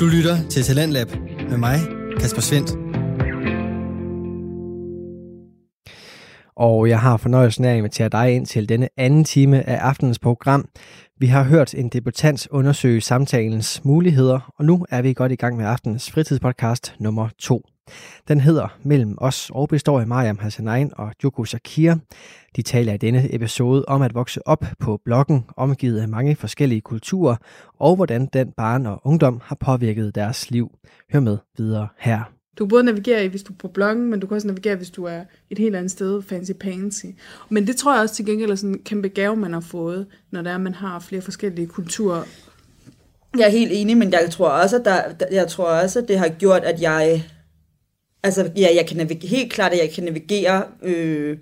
Du lytter til Talentlab med mig, Kasper Svendt. Og jeg har fornøjelsen af at invitere dig ind til denne anden time af aftenens program. Vi har hørt en debutant undersøge samtalens muligheder, og nu er vi godt i gang med aftenens fritidspodcast nummer 2. Den hedder Mellem os og består af Mariam Hassanain og Joko Shakir. De taler i denne episode om at vokse op på bloggen, omgivet af mange forskellige kulturer, og hvordan den barn og ungdom har påvirket deres liv. Hør med videre her. Du kan både navigere i, hvis du er på bloggen, men du kan også navigere, hvis du er et helt andet sted, fancy pansy. Men det tror jeg også til gengæld er sådan en kæmpe gave, man har fået, når der er, man har flere forskellige kulturer. Jeg er helt enig, men jeg tror også, at, der, jeg tror også, at det har gjort, at jeg... Altså, ja, jeg kan navigere, helt klart, at jeg kan navigere øh,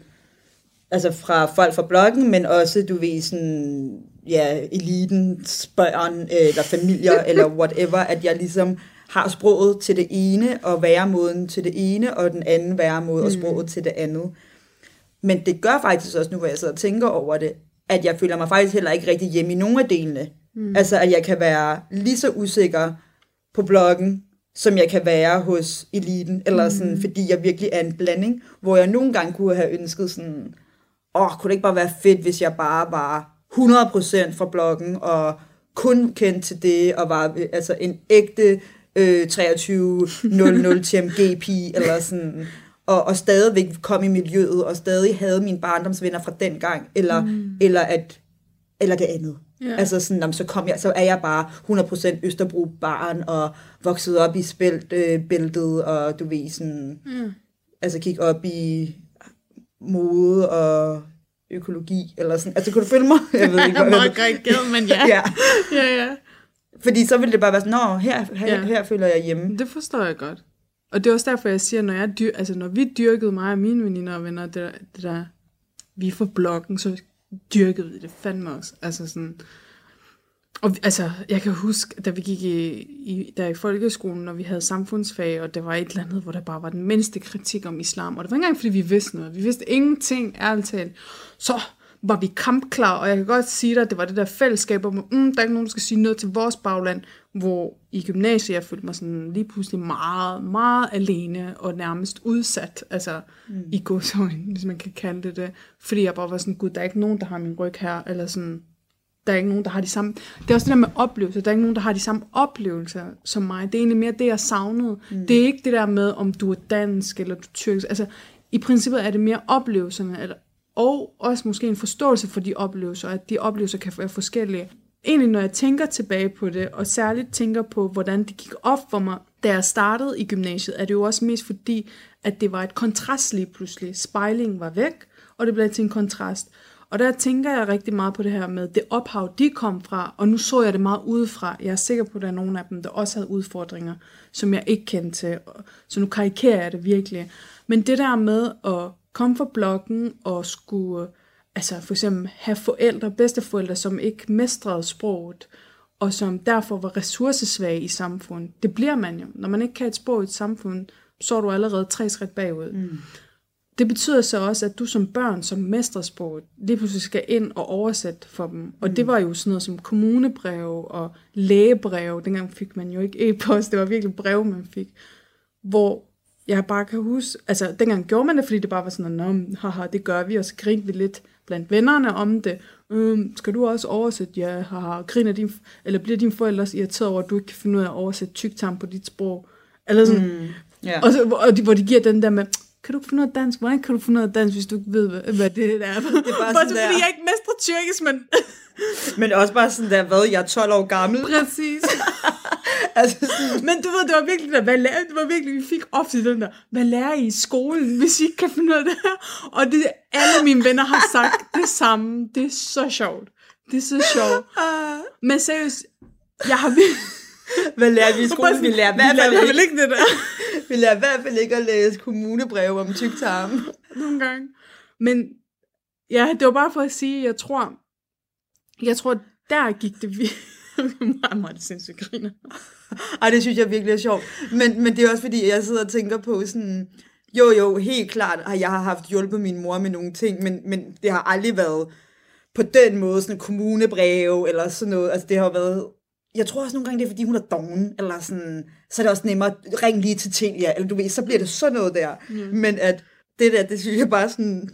altså fra folk fra bloggen, men også, du ved, sådan, ja, elitens børn, eller familier, eller whatever, at jeg ligesom har sproget til det ene, og væremåden til det ene, og den anden væremåde og sproget mm. til det andet. Men det gør faktisk også nu, hvor jeg sidder og tænker over det, at jeg føler mig faktisk heller ikke rigtig hjemme i nogen af delene. Mm. Altså, at jeg kan være lige så usikker på bloggen, som jeg kan være hos eliten, eller sådan, mm. fordi jeg virkelig er en blanding, hvor jeg nogle gange kunne have ønsket sådan, åh, kunne det ikke bare være fedt, hvis jeg bare var 100% fra bloggen, og kun kendt til det, og var altså en ægte øh, 2300 TMGP, eller sådan, og, og stadigvæk kom i miljøet, og stadig havde mine barndomsvenner fra den gang, eller, mm. eller, at, eller det andet. Yeah. Altså sådan, jamen, så, kom jeg, så er jeg bare 100% Østerbro barn, og vokset op i spælt, øh, bæltet, og du ved sådan, mm. altså kigge op i mode og økologi, eller sådan. Altså, kunne du følge mig? Jeg ved ikke, hvad meget men ja. ja. ja, ja. Fordi så ville det bare være sådan, nå, her, her, ja. her føler jeg hjemme. Det forstår jeg godt. Og det er også derfor, jeg siger, når, jeg dyr, altså, når vi dyrkede mig og mine veninder og venner, det der, det der vi for bloggen, så dyrkede vi det fandme også. Altså sådan, og altså, jeg kan huske, da vi gik i, i, der i folkeskolen, når vi havde samfundsfag, og der var et eller andet, hvor der bare var den mindste kritik om islam. Og det var ikke engang, fordi vi vidste noget. Vi vidste ingenting, ærligt talt. Så var vi kampklar, og jeg kan godt sige dig, at det var det der fællesskab, hvor mm, der er ikke nogen, der skal sige noget til vores bagland, hvor i gymnasiet jeg følte mig sådan lige pludselig meget, meget alene og nærmest udsat, altså mm. i godsøjne, hvis man kan kalde det det, fordi jeg bare var sådan, gud, der er ikke nogen, der har min ryg her, eller sådan, der er ikke nogen, der har de samme, det er også det der med oplevelser, der er ikke nogen, der har de samme oplevelser som mig, det er egentlig mere det, jeg savnede, mm. det er ikke det der med, om du er dansk, eller du er tyrkisk, altså i princippet er det mere oplevelserne, eller og også måske en forståelse for de oplevelser, at de oplevelser kan være forskellige. Egentlig når jeg tænker tilbage på det, og særligt tænker på, hvordan det gik op for mig, da jeg startede i gymnasiet, er det jo også mest fordi, at det var et kontrast lige pludselig. Spejlingen var væk, og det blev til en kontrast. Og der tænker jeg rigtig meget på det her med det ophav, de kom fra, og nu så jeg det meget udefra. Jeg er sikker på, at der er nogle af dem, der også havde udfordringer, som jeg ikke kendte til. Så nu karikerer jeg det virkelig. Men det der med at komme fra blokken og skulle altså for eksempel have forældre, bedsteforældre, som ikke mestrede sproget, og som derfor var ressourcesvage i samfundet. Det bliver man jo. Når man ikke kan et sprog i et samfund, så er du allerede tre skridt bagud. Mm. Det betyder så også, at du som børn, som mestrer sproget, lige pludselig skal ind og oversætte for dem. Og mm. det var jo sådan noget som kommunebreve og lægebreve. Dengang fik man jo ikke e-post, det var virkelig brev, man fik. Hvor jeg bare kan huske, altså dengang gjorde man det, fordi det bare var sådan, Nå, haha, det gør vi, og så grinte vi lidt blandt vennerne om det. Øhm, skal du også oversætte? Ja, haha, griner din, eller bliver dine forældre også irriteret over, at du ikke kan finde ud af at oversætte tyktarm på dit sprog? Eller sådan, mm, yeah. og, så, og de, hvor de giver den der med, kan du finde noget dansk? Hvordan kan du finde noget dansk, hvis du ikke ved, hvad, hvad det er? Det er bare, bare sådan fordi der. jeg ikke mestrer tyrkisk, men... men også bare sådan der, hvad, jeg er 12 år gammel. Præcis. altså sådan. Men du ved, det var virkelig der, hvad lærer, det var virkelig, vi fik ofte den der, hvad lærer I i skolen, hvis I ikke kan finde ud af det her? Og det, alle mine venner har sagt det samme. Det er så sjovt. Det er så sjovt. Men seriøst, jeg har virkelig... Hvad lærer vi i skolen? Vi lærer i hvert fald ikke, ikke det der. vi lærer i hvert fald ikke at læse kommunebreve om tyktarm. Nogle gange. Men ja, det var bare for at sige, jeg tror, jeg tror, der gik det virkelig meget, meget sindssygt griner. Ej, det synes jeg virkelig er sjovt. Men, men det er også fordi, jeg sidder og tænker på sådan, jo jo, helt klart, at jeg har haft hjulpet min mor med nogle ting, men, men det har aldrig været på den måde, sådan kommunebreve eller sådan noget. Altså det har været jeg tror også nogle gange, det er, fordi hun er doven, eller sådan, så er det også nemmere, ring lige til Telia, eller du ved, så bliver det sådan noget der. Mm. Men at det der, det synes jeg bare sådan,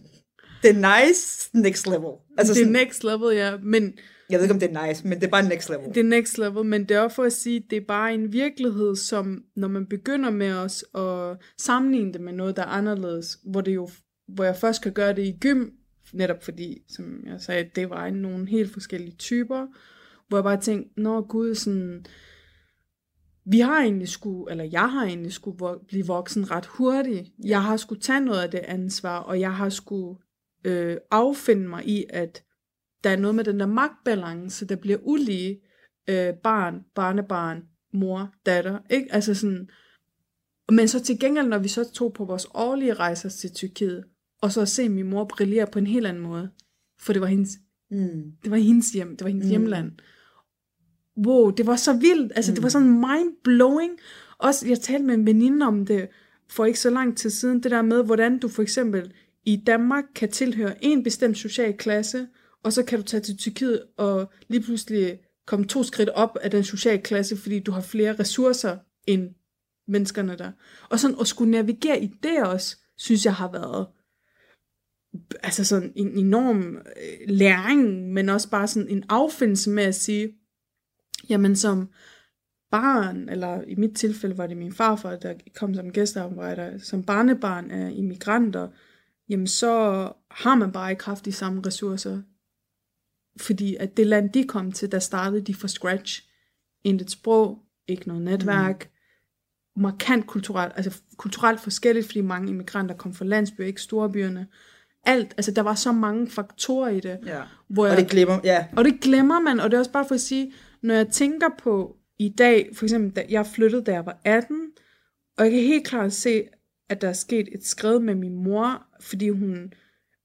det er nice next level. Altså det er sådan, next level, ja, men... Jeg ved ikke, om det er nice, men det er bare next level. Det er next level, men det er også for at sige, det er bare en virkelighed, som når man begynder med os at sammenligne det med noget, der er anderledes, hvor, det jo, hvor jeg først kan gøre det i gym, netop fordi, som jeg sagde, det var nogle helt forskellige typer, hvor jeg bare tænkte, nå gud, sådan, vi har egentlig skulle, eller jeg har egentlig skulle blive voksen ret hurtigt. Jeg har skulle tage noget af det ansvar, og jeg har skulle øh, affinde mig i, at der er noget med den der magtbalance, der bliver ulige øh, barn, barnebarn, mor, datter. Ikke? Altså sådan, men så til gengæld, når vi så tog på vores årlige rejser til Tyrkiet, og så at se min mor brillere på en helt anden måde, for det var hendes, mm. det var hendes hjem, det var hendes mm. hjemland. Wow, det var så vildt, altså mm. det var sådan mind-blowing. Også, jeg talte med en veninde om det, for ikke så lang tid siden, det der med, hvordan du for eksempel i Danmark kan tilhøre en bestemt social klasse, og så kan du tage til Tyrkiet og lige pludselig komme to skridt op af den sociale klasse, fordi du har flere ressourcer end menneskerne der. Og sådan at skulle navigere i det også, synes jeg har været altså sådan en enorm øh, læring, men også bare sådan en affindelse med at sige, jamen som barn, eller i mit tilfælde var det min farfar, der kom som gæstearbejder, som barnebarn af immigranter, jamen så har man bare ikke haft de samme ressourcer. Fordi at det land, de kom til, der startede de fra scratch. Intet sprog, ikke noget netværk, mm. markant kulturelt, altså kulturelt forskelligt, fordi mange immigranter kom fra landsbyer, ikke storbyerne. Alt, altså der var så mange faktorer i det. Ja. Hvor jeg, og det glemmer, ja. Og det glemmer man, og det er også bare for at sige, når jeg tænker på i dag, for eksempel, da jeg flyttede, da jeg var 18, og jeg kan helt klart se, at der er sket et skridt med min mor, fordi hun,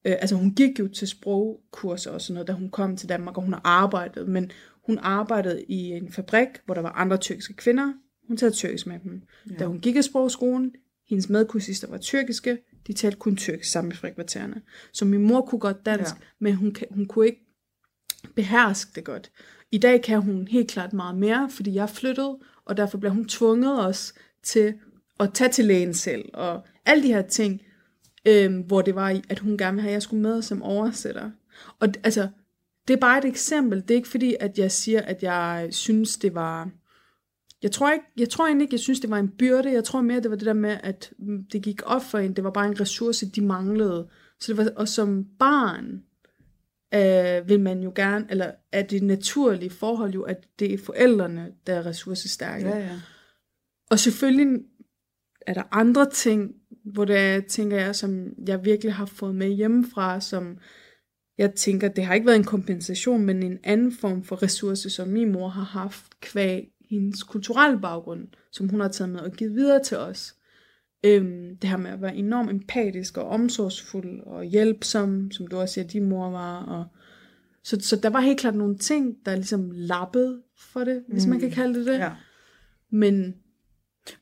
øh, altså hun gik jo til sprogkurser og sådan noget, da hun kom til Danmark, og hun har arbejdet, men hun arbejdede i en fabrik, hvor der var andre tyrkiske kvinder. Hun talte tyrkisk med dem. Ja. Da hun gik i sprogskolen, hendes medkursister var tyrkiske, de talte kun tyrkisk sammen i frikvartererne. Så min mor kunne godt dansk, ja. men hun, hun kunne ikke beherske det godt. I dag kan hun helt klart meget mere, fordi jeg flyttet, og derfor bliver hun tvunget også til at tage til lægen selv, og alle de her ting, øhm, hvor det var, at hun gerne ville have, at jeg skulle med som oversætter. Og altså, det er bare et eksempel. Det er ikke fordi, at jeg siger, at jeg synes, det var... Jeg tror, ikke, jeg tror egentlig ikke, jeg synes, det var en byrde. Jeg tror mere, det var det der med, at det gik op for en. Det var bare en ressource, de manglede. Så det var, og som barn, øh, vil man jo gerne, eller er det naturlige forhold jo, at det er forældrene, der er ressourcestærke. Ja, ja. Og selvfølgelig er der andre ting, hvor det tænker jeg, som jeg virkelig har fået med hjemmefra, som jeg tænker, det har ikke været en kompensation, men en anden form for ressource, som min mor har haft kvæg hendes kulturelle baggrund, som hun har taget med og givet videre til os. Øhm, det her med at være enormt empatisk og omsorgsfuld og hjælpsom, som du også siger, din mor var. Og, så, så der var helt klart nogle ting, der ligesom lappede for det, hvis mm. man kan kalde det det. Ja. Men,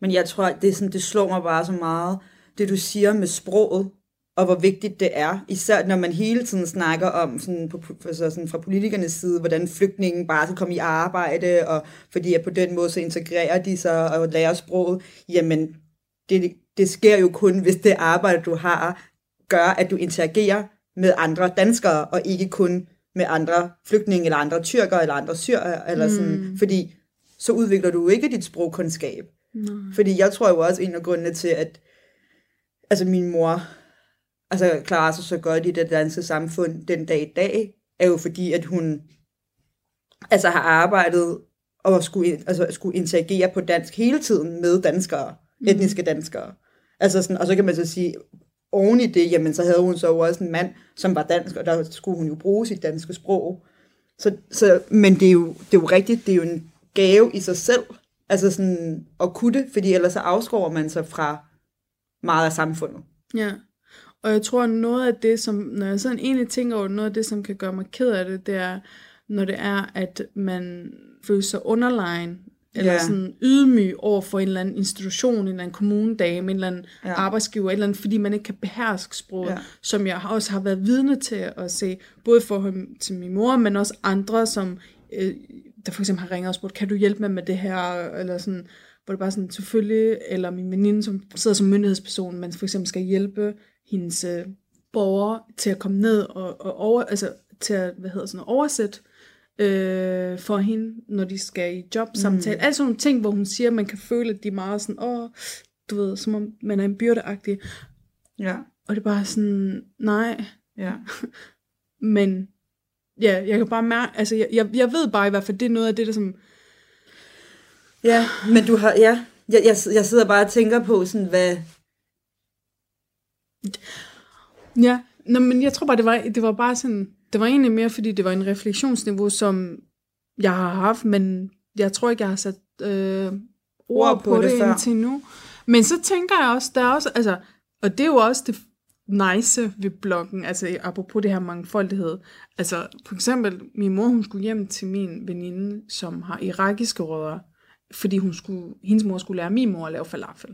Men jeg tror, det, er sådan, det slår mig bare så meget, det du siger med sproget, og hvor vigtigt det er, især når man hele tiden snakker om, sådan, på, altså sådan fra politikernes side, hvordan flygtningen bare skal komme i arbejde, og fordi at på den måde så integrerer de sig og lærer sproget, jamen det, det sker jo kun, hvis det arbejde, du har, gør, at du interagerer med andre danskere, og ikke kun med andre flygtninge, eller andre tyrker, eller andre syrer, eller sådan, mm. fordi så udvikler du ikke dit sprogkundskab. Fordi jeg tror jo også, en af grundene til, at altså min mor altså klarer sig så godt i det danske samfund den dag i dag, er jo fordi, at hun altså har arbejdet og skulle, altså, skulle interagere på dansk hele tiden med danskere, mm. etniske danskere. Altså sådan, og så kan man så sige, oven i det, jamen så havde hun så også en mand, som var dansk, og der skulle hun jo bruge sit danske sprog. Så, så, men det er, jo, det er jo rigtigt, det er jo en gave i sig selv, altså sådan at kunne det, fordi ellers så afskår man sig fra meget af samfundet. Ja, og jeg tror, noget af det, som, når jeg sådan egentlig tænker over, noget af det, som kan gøre mig ked af det, det er, når det er, at man føler sig underlegen, eller yeah. sådan ydmyg over for en eller anden institution, en eller anden kommunedame, en eller anden ja. arbejdsgiver, eller andet, fordi man ikke kan beherske sproget, ja. som jeg også har været vidne til at se, både for til min mor, men også andre, som øh, der for eksempel har ringet og spurgt, kan du hjælpe mig med det her, eller sådan, hvor det bare sådan, selvfølgelig, eller min veninde, som sidder som myndighedsperson, man for eksempel skal hjælpe hendes øh, borgere til at komme ned og, og over, altså til at, hvad hedder sådan, oversætte øh, for hende, når de skal i jobsamtale. Mm. Altså nogle ting, hvor hun siger, at man kan føle, at de er meget sådan, åh, du ved, som om man er en byrdeagtig. Ja. Og det er bare sådan, nej, Ja. men ja, jeg kan bare mærke, altså jeg, jeg, jeg ved bare i hvert fald, det er noget af det, der som, Ja, men du har, ja, jeg, jeg, jeg sidder bare og tænker på sådan, hvad, ja, Nå, men jeg tror bare, det var, det var bare sådan, det var egentlig mere, fordi det var en refleksionsniveau, som jeg har haft, men jeg tror ikke, jeg har sat øh, ord, på, på det, det før. indtil nu. Men så tænker jeg også, der er også, altså, og det er jo også det nice ved bloggen, altså apropos det her mangfoldighed. Altså for eksempel, min mor, hun skulle hjem til min veninde, som har irakiske rødder, fordi hun skulle, hendes mor skulle lære min mor at lave falafel.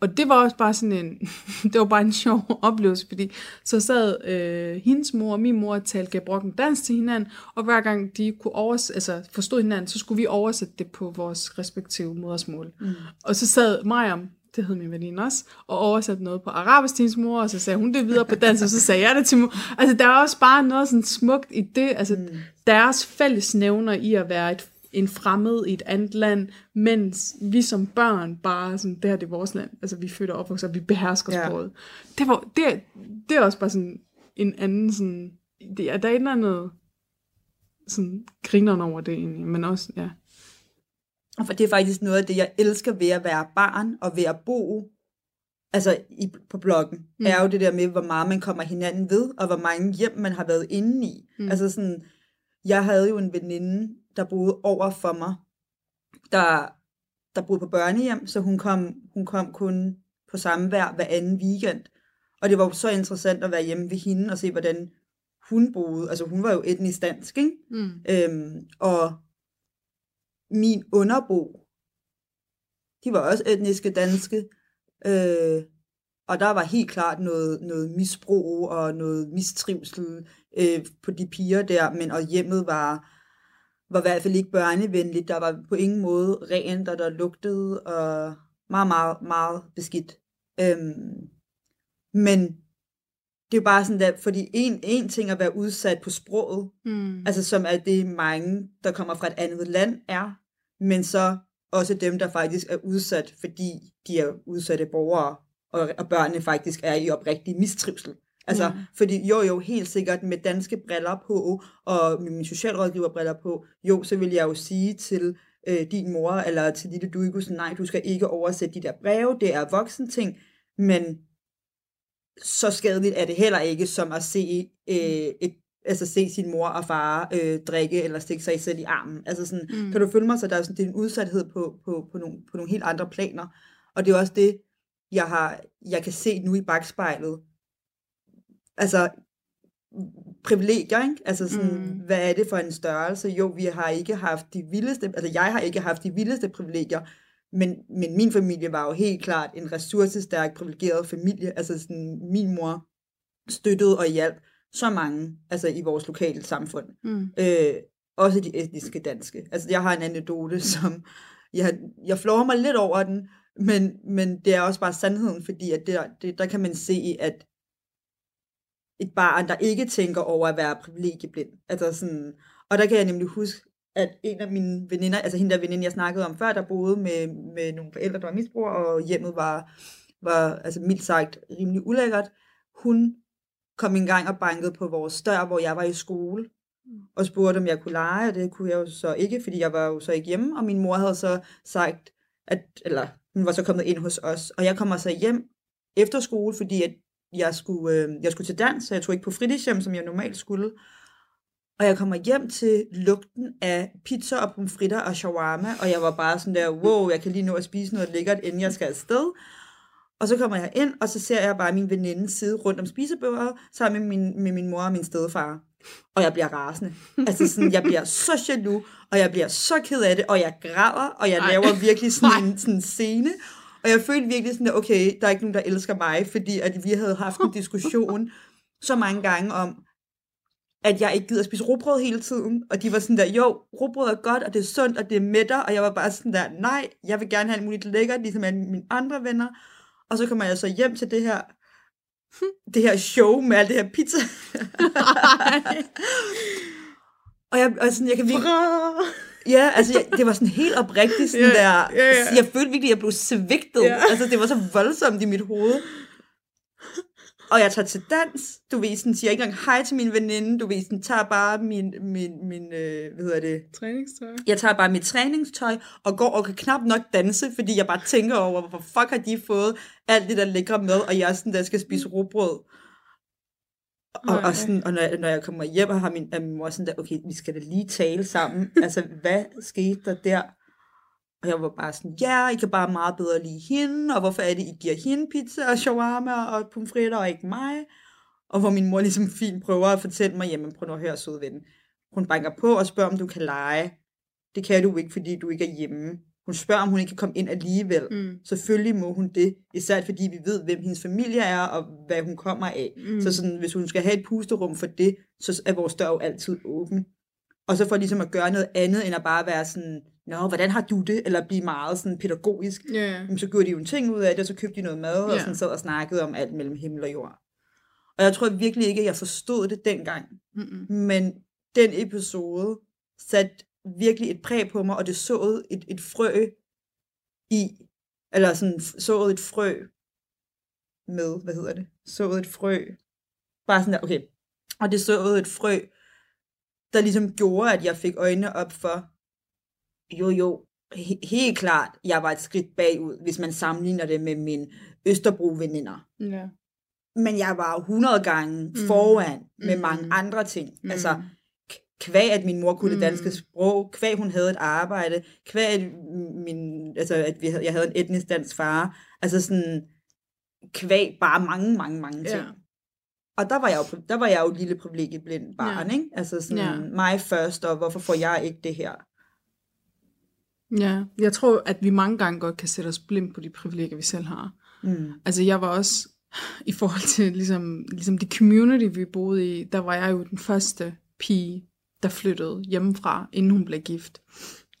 Og det var også bare sådan en, det var bare en sjov oplevelse, fordi så sad øh, hendes mor og min mor og talte gebrokken dansk til hinanden, og hver gang de kunne overs altså forstå hinanden, så skulle vi oversætte det på vores respektive modersmål. Mm. Og så sad Mariam, det hed min veninde også, og oversatte noget på arabisk til hendes mor, og så sagde hun det videre på dansk, og så sagde jeg det til mor. Altså der er også bare noget sådan smukt i det, altså mm. deres fælles nævner i at være et en fremmed i et andet land, mens vi som børn bare sådan, det her det er vores land, altså vi født og opvokset, og vi behersker Ja. sproget. Det, var, det, det er også bare sådan en anden sådan, det, er der er et eller andet sådan grineren over det egentlig, men også, ja. For det er faktisk noget af det, jeg elsker ved at være barn og ved at bo altså i, på bloggen, Mm. er jo det der med, hvor meget man kommer hinanden ved, og hvor mange hjem man har været inde i. Mm. Altså sådan, jeg havde jo en veninde, der boede over for mig, der, der boede på børnehjem, så hun kom, hun kom kun på samme hver anden weekend. Og det var jo så interessant at være hjemme ved hende og se, hvordan hun boede. Altså hun var jo etnisk dansk, ikke? Mm. Øhm, og min underbo, de var også etniske danske, øh, og der var helt klart noget, noget misbrug og noget mistrivsel øh, på de piger der, men og hjemmet var, var i hvert fald ikke børnevenligt. Der var på ingen måde rent, og der lugtede og meget, meget, meget beskidt. Øhm, men det er jo bare sådan der, fordi en, en ting at være udsat på sproget, Mm. Altså som er det mange, der kommer fra et andet land er, men så også dem, der faktisk er udsat, fordi de er udsatte borgere, og, og børnene faktisk er i oprigtig mistrivsel. Altså, ja. fordi jo jo, helt sikkert med danske briller på, og med mine socialrådgiverbriller på, jo, så vil jeg jo sige til øh, din mor, eller til lille Duigo, sådan, nej, du skal ikke oversætte de der breve, det er voksen ting, men så skadeligt er det heller ikke, som at se øh, et altså se sin mor og far øh, drikke eller stikke sig selv i armen. Altså sådan, Mm. kan du følge mig, så der er sådan, det er en udsathed på, på, på, nogle, på nogle helt andre planer. Og det er også det, jeg, har, jeg kan se nu i bagspejlet. Altså, privilegier, ikke? Altså sådan, mm. hvad er det for en størrelse? Jo, vi har ikke haft de vildeste, altså jeg har ikke haft de vildeste privilegier, men, men min familie var jo helt klart en ressourcestærk, privilegeret familie. Altså sådan, min mor støttede og hjalp så mange, altså i vores lokale samfund. Mm. Øh, også de etniske danske. Altså jeg har en anekdote, som jeg, jeg flår mig lidt over den, men, men det er også bare sandheden, fordi at der, det, der kan man se, at et barn, der ikke tænker over at være privilegieblind. Altså sådan, og der kan jeg nemlig huske, at en af mine veninder, altså hende der veninde, jeg snakkede om før, der boede med, med nogle forældre, der var misbrugere, og hjemmet var, var altså mildt sagt rimelig ulækkert. Hun kom en gang og bankede på vores dør, hvor jeg var i skole, og spurgte, om jeg kunne lege, og det kunne jeg jo så ikke, fordi jeg var jo så ikke hjemme, og min mor havde så sagt, at, eller hun var så kommet ind hos os, og jeg kommer så hjem efter skole, fordi at jeg skulle, øh, jeg skulle til dans, så jeg tog ikke på fritidshjem, som jeg normalt skulle. Og jeg kommer hjem til lugten af pizza og pomfritter og shawarma, og jeg var bare sådan der, wow, jeg kan lige nå at spise noget lækkert, inden jeg skal afsted. Og så kommer jeg ind, og så ser jeg bare min veninde sidde rundt om spisebordet, sammen med min, med min mor og min stedfar. Og jeg bliver rasende. Altså sådan, jeg bliver så jaloux, og jeg bliver så ked af det, og jeg græder, og jeg Ej. laver virkelig sådan en sådan en scene. Og jeg følte virkelig sådan, at okay, der er ikke nogen, der elsker mig, fordi at vi havde haft en diskussion så mange gange om, at jeg ikke gider spise rugbrød hele tiden. Og de var sådan der, jo, rugbrød er godt, og det er sundt, og det er mætter. Og jeg var bare sådan der, nej, jeg vil gerne have alt muligt lækkert, ligesom alle mine andre venner. Og så kommer jeg så hjem til det her, det her show med alt det her pizza. og jeg, og sådan, jeg kan virkelig... Ja, altså jeg, det var sådan helt oprigtigt sådan Ja, der, ja, ja. jeg følte virkelig, at jeg blev svigtet. Ja. Altså det var så voldsomt i mit hoved. Og jeg tager til dans, du ved, sådan, siger ikke engang hej til min veninde, du ved, sådan, tager bare min, min, min øh, hvad hedder det, Træningstøj. jeg tager bare mit træningstøj og går og kan knap nok danse, fordi jeg bare tænker over, hvor fuck har de fået alt det der lækre med, og jeg er sådan, der skal spise rugbrød. Og, og, sådan, og når, jeg, når jeg kommer hjem, og har min, er min mor sådan der, okay, vi skal da lige tale sammen. altså, hvad skete der der? Og jeg var bare sådan, ja, I kan bare meget bedre lide hende, og hvorfor er det, I giver hende pizza og shawarma og pomfritter, og ikke mig? Og hvor min mor ligesom fint prøver at fortælle mig, jamen prøv nu at høre, søde ven. Hun banker på og spørger, om du kan lege. Det kan du ikke, fordi du ikke er hjemme. Hun spørger, om hun ikke kan komme ind alligevel. Mm. Selvfølgelig må hun det, især fordi vi ved, hvem hendes familie er, og hvad hun kommer af. Mm. Så sådan, hvis hun skal have et pusterum for det, så er vores dør jo altid åben. Og så for ligesom at gøre noget andet, end at bare være sådan, Nå, hvordan har du det? Eller blive meget sådan pædagogisk. Ja. Jamen, så gjorde de jo en ting ud af det, og så købte de noget mad, og Ja. sådan sad og snakkede om alt mellem himmel og jord. Og jeg tror virkelig ikke, at jeg forstod det dengang. Mm-mm. Men den episode satte virkelig et præg på mig, og det såede et, et frø i, eller sådan såede et frø med, hvad hedder det? Såede et frø. Bare sådan der, okay. Og det såede et frø, der ligesom gjorde, at jeg fik øjnene op for, jo jo, he- helt klart, jeg var et skridt bagud, hvis man sammenligner det med mine Østerbro-veninder Ja. men jeg var 100 gange Mm. foran med Mm. mange andre ting. Mm. Altså, kvæg at min mor kunne det danske Mm. sprog, kvæg hun havde et arbejde, kvæg at, min, altså, at vi havde, jeg havde en etnisk dansk far, altså sådan, kvæg bare mange, mange, mange ting. Ja. Og der var jeg jo, der var jeg jo et lille privilegieblind barn, Ja. ikke? Altså sådan, Ja. mig først, og hvorfor får jeg ikke det her? Ja, jeg tror, at vi mange gange godt kan sætte os blind på de privilegier, vi selv har. Mm. Altså, jeg var også, i forhold til ligesom, ligesom det community, vi boede i, der var jeg jo den første pige, der flyttede hjemmefra, inden hun blev gift.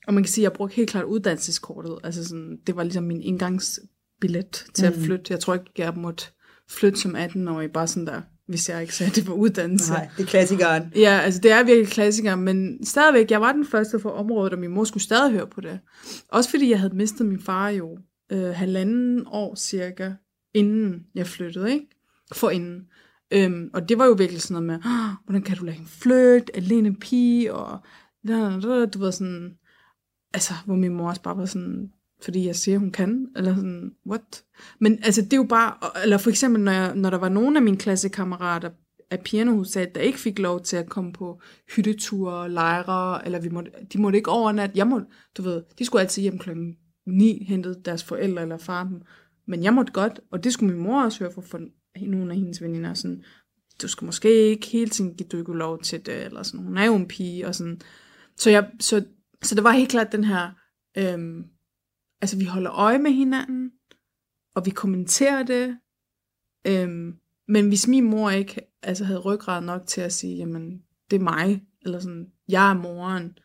Og man kan sige, at jeg brugte helt klart uddannelseskortet. Altså sådan, det var ligesom min indgangsbillet til at Mm. flytte. Jeg tror ikke, jeg måtte flytte som 18-årig, bare sådan der, hvis jeg ikke sagde, det var uddannelse. Nej, det er klassikeren. Ja, altså det er virkelig klassiker, men stadigvæk, jeg var den første for området, og min mor skulle stadig høre på det. Også fordi jeg havde mistet min far jo øh, halvanden år cirka, inden jeg flyttede, ikke? For inden. Øhm, og det var jo virkelig sådan noget med, "Ah, hvordan kan du lade hende flytte, alene pige, og da, da, da, du ved sådan, altså, hvor min mor også bare var sådan, fordi jeg siger, hun kan, eller sådan, what? Men altså, det er jo bare, eller for eksempel, når, jeg, når der var nogle af mine klassekammerater af pianohuset, der ikke fik lov til at komme på hytteture, lejre, eller vi måtte, de måtte ikke overnatte. Jeg måtte, du ved, de skulle altid hjem klokken 9, hentede deres forældre eller far dem. Men jeg måtte godt, og det skulle min mor også høre fra for nogle af hendes veninder, sådan, du skal måske ikke hele tiden give Dykke lov til det, eller sådan, hun er jo en pige, og sådan. Så, jeg, så, så det var helt klart den her, øhm, altså vi holder øje med hinanden, og vi kommenterer det, øhm, men hvis min mor ikke altså, havde ryggrad nok til at sige, jamen, det er mig, eller sådan, jeg er moren,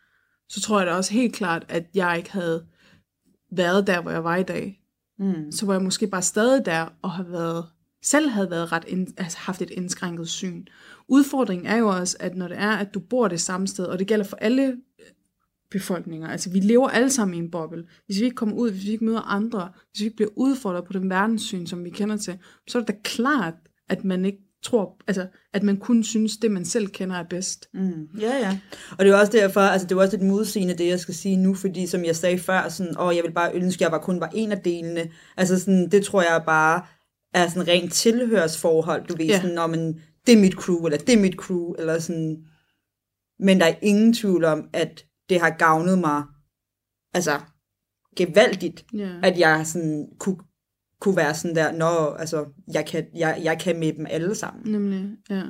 så tror jeg da også helt klart, at jeg ikke havde været der, hvor jeg var i dag. Mm. Så var jeg måske bare stadig der, og have været, selv havde været ret ind, altså haft et indskrænket syn. Udfordringen er jo også, at når det er, at du bor det samme sted, og det gælder for alle befolkninger, altså vi lever alle sammen i en boble. Hvis vi ikke kommer ud, hvis vi ikke møder andre, hvis vi ikke bliver udfordret på den verdenssyn, som vi kender til, så er det da klart, at man ikke tror, altså at man kun synes, det man selv kender er bedst. Mm, ja, ja. Og det er også derfor, altså det er også lidt modsigende, det jeg skal sige nu, fordi som jeg sagde før, sådan, åh, jeg vil bare ønske, at jeg var kun var en af delene. Altså sådan, det tror jeg bare er sådan rent tilhørsforhold, du ved, ja. sådan, når man, det er mit crew, eller det er mit crew, eller sådan. Men der er ingen tvivl om, at det har gavnet mig, altså, gevaldigt, Ja. at jeg sådan kunne, kunne være sådan der, nå, altså, jeg kan, jeg, jeg kan med dem alle sammen. Nemlig, ja.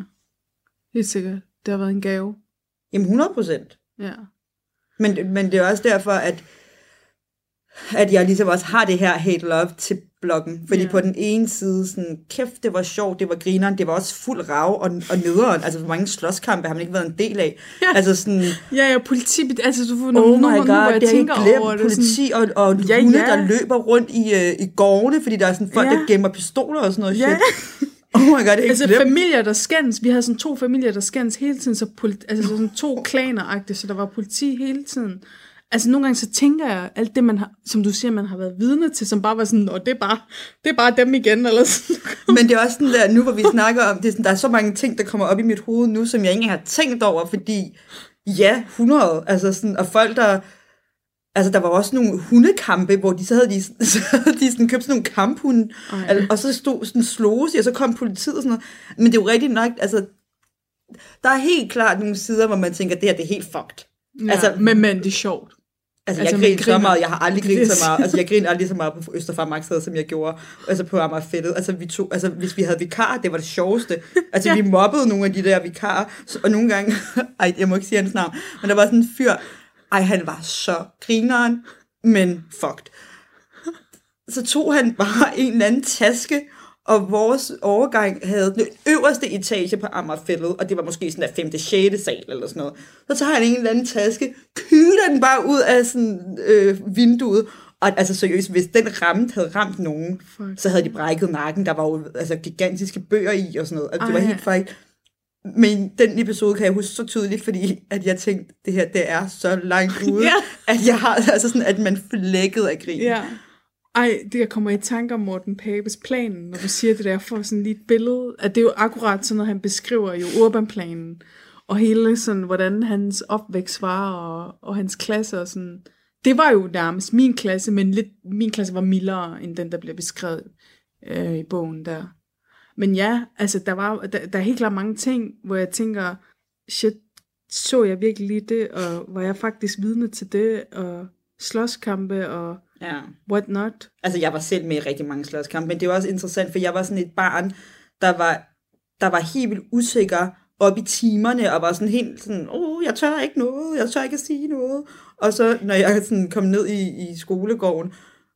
Helt sikkert. Det har været en gave. Jamen 100 procent. Ja. Men, men det er også derfor, at, at jeg ligesom også har det her hate-love til, bloggen, fordi Ja. på den ene side, sådan, kæft, det var sjovt, det var grineren, det var også fuld rav og, og nederen, altså hvor mange slåskampe har man ikke været en del af, Ja. altså sådan, Ja, ja, politi, altså du får oh nogle, my nogle, god, nu, hvor jeg det tænker glemt, over det, sådan, politi og, og Ja, hunde, ja. der løber rundt i, øh, i gårdene, fordi der er sådan folk, Ja. der gemmer pistoler og sådan noget Ja. shit. Oh my god, det er Altså glemt. familier, der skændes. Vi havde sådan to familier, der skændes hele tiden, så politi- altså sådan to klaner så der var politi hele tiden. Altså nogle gange så tænker jeg, alt det, man har, som du siger, man har været vidne til, som bare var sådan, og det er bare, det er bare dem igen, eller sådan. Men det er også sådan der, nu hvor vi snakker om, det er sådan, der er så mange ting, der kommer op i mit hoved nu, som jeg ikke har tænkt over, fordi ja, 100, altså sådan, og folk der, altså der var også nogle hundekampe, hvor de så havde de, så havde de sådan købt sådan nogle kamphunde, Ej. og så stod sådan slås og så kom politiet og sådan noget. Men det er jo rigtigt nok, altså, der er helt klart nogle sider, hvor man tænker, det her det er helt fucked. Ja, altså, men, men det er sjovt. Altså, Altså, jeg griner så meget, jeg har aldrig grinet så meget, altså jeg griner aldrig så meget på Østerfarmarkstedet, som jeg gjorde, altså på Amagerfældet, altså vi tog, altså hvis vi havde vikarer, det var det sjoveste, altså Ja. vi mobbede nogle af de der vikarer, og nogle gange, ej, jeg må ikke sige hans navn, men der var sådan en fyr, ej, han var så grineren, men fucked. Så tog han bare en eller anden taske, og vores overgang havde den øverste etage på Amagerfældet, og det var måske sådan der 5. 6. sal eller sådan noget. Så tager han en eller anden taske, kyler den bare ud af sådan, øh, vinduet, og altså seriøst, hvis den ramt havde ramt nogen, Fuck. så havde de brækket nakken. Der var jo altså, gigantiske bøger i og sådan noget, og det var helt fejl. Men den episode kan jeg huske så tydeligt, fordi at jeg tænkte, det her det er så langt ude, Ja. at jeg har altså sådan, at man flækkede af grin. Ja. Ej, det jeg kommer i tanke om Morten Papes planen, når du siger det der, for sådan lige et billede, at det er jo akkurat sådan noget, han beskriver jo urbanplanen, og hele sådan, hvordan hans opvækst var, og, og hans klasse og sådan. Det var jo nærmest min klasse, men lidt, min klasse var mildere, end den, der bliver beskrevet øh, i bogen der. Men ja, altså der, var, der, der er helt klart mange ting, hvor jeg tænker, shit, så jeg virkelig lige det, og var jeg faktisk vidne til det, og slåskampe, og ja. what not. Altså, jeg var selv med i rigtig mange slåskampe, men det var også interessant, for jeg var sådan et barn, der var, der var helt vildt usikker op i timerne, og var sådan helt sådan, åh, oh, jeg tør ikke noget, jeg tør ikke at sige noget. Og så, når jeg sådan kom ned i, i skolegården,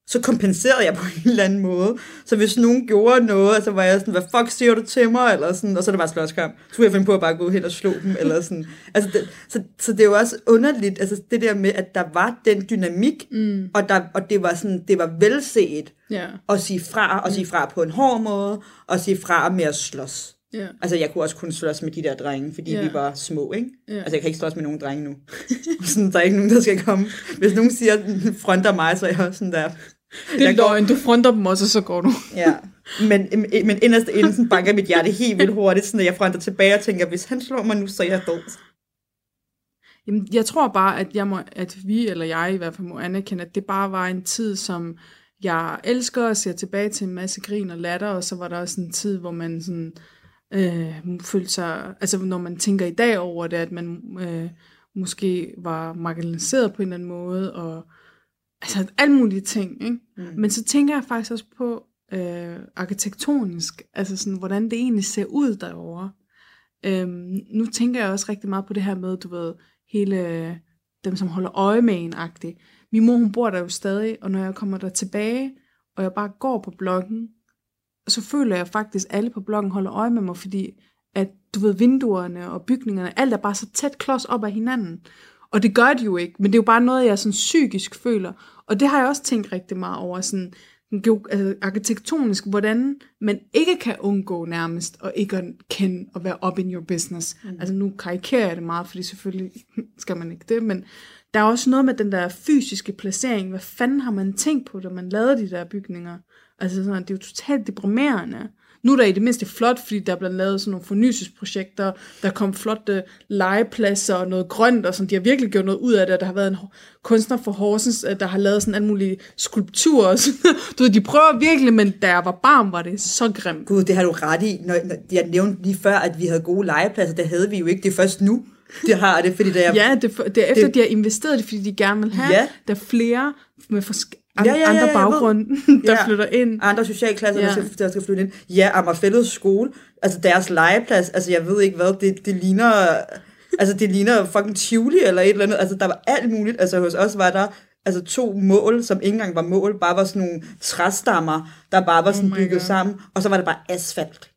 så kompenserede jeg på en eller anden måde. Så hvis nogen gjorde noget, så var jeg sådan, hvad fuck siger du til mig? Eller sådan, og så er det bare slåskamp. Så skulle jeg finde på at bare gå hen og slå dem. Eller sådan. Altså det, så, så det er jo også underligt, altså det der med, at der var den dynamik, Mm. og, der, og det var sådan, det var velset Ja, at sige fra, og sige fra på en hård måde, og sige fra med at slås. Ja. Altså, jeg kunne også kun slås med de der drenge, fordi Ja. vi var små, ikke? Ja. Altså, jeg kan ikke slås med nogen drenge nu. sådan, der er ikke nogen, der skal komme. Hvis nogen siger, fronter mig, så er jeg også sådan der... Det er Jeg går- løgn, du fronter dem også, og så går du. Ja, men, men inderst inden sådan banker mit hjerte helt vildt hurtigt, sådan at jeg fronter tilbage og tænker, hvis han slår mig nu, så er jeg død. Jamen, jeg tror bare, at, jeg må, at vi, eller jeg i hvert fald, må anerkende, at det bare var en tid, som jeg elsker og ser tilbage til en masse grin og latter, og så var der også en tid, hvor man sådan, øh, følte sig, altså når man tænker i dag over det, at man øh, måske var marginaliseret på en eller anden måde, og altså alle mulige ting, ikke? Mm. Men så tænker jeg faktisk også på øh, arkitektonisk, altså sådan, hvordan det egentlig ser ud derovre. Øhm, nu tænker jeg også rigtig meget på det her med, du ved, hele dem, som holder øje med en agtigt. Min mor, hun bor der jo stadig, og når jeg kommer der tilbage, og jeg bare går på bloggen, så føler jeg faktisk, at alle på bloggen holder øje med mig, fordi at, du ved, vinduerne og bygningerne, alt er bare så tæt klods op af hinanden. Og det gør de jo ikke, men det er jo bare noget, jeg sådan psykisk føler. Og det har jeg også tænkt rigtig meget over, sådan, altså arkitektonisk, hvordan man ikke kan undgå nærmest, og ikke at kende og være up in your business. Mm. Altså nu karikerer jeg det meget, fordi selvfølgelig skal man ikke det, men der er også noget med den der fysiske placering. Hvad fanden har man tænkt på, da man lavede de der bygninger? Altså sådan, det er jo totalt deprimerende. Nu er der i det mindste flot, fordi der er blevet lavet sådan nogle fornyelsesprojekter, der kom flotte legepladser og noget grønt, og sådan. de har virkelig gjort noget ud af det, der har været en kunstner fra Horsens, øh, der har lavet sådan alle mulige skulpturer. Og sådan. Du ved, de prøver virkelig, men da jeg var barn, var det så grimt. Gud, det har du ret i. Når, når jeg nævnte lige før, at vi havde gode legepladser, det havde vi jo ikke. Det er først nu, det har det, fordi da jeg... Ja, det, det er efter, Det- de har investeret det, fordi de gerne vil have, Ja. der er flere med forsk- Ja, ja, ja, andre baggrunde, der Ja. flytter ind. andre socialklasser, Ja. der, skal, der skal flytte ind. Ja, Amagerfællets skole, altså deres legeplads, altså jeg ved ikke hvad, det, det ligner, altså det ligner fucking Tivoli eller et eller andet, altså der var alt muligt, altså hos os var der altså to mål, som ikke engang var mål, bare var sådan nogle træstammer, der bare var sådan Oh bygget God. sammen, og så var det bare asfalt.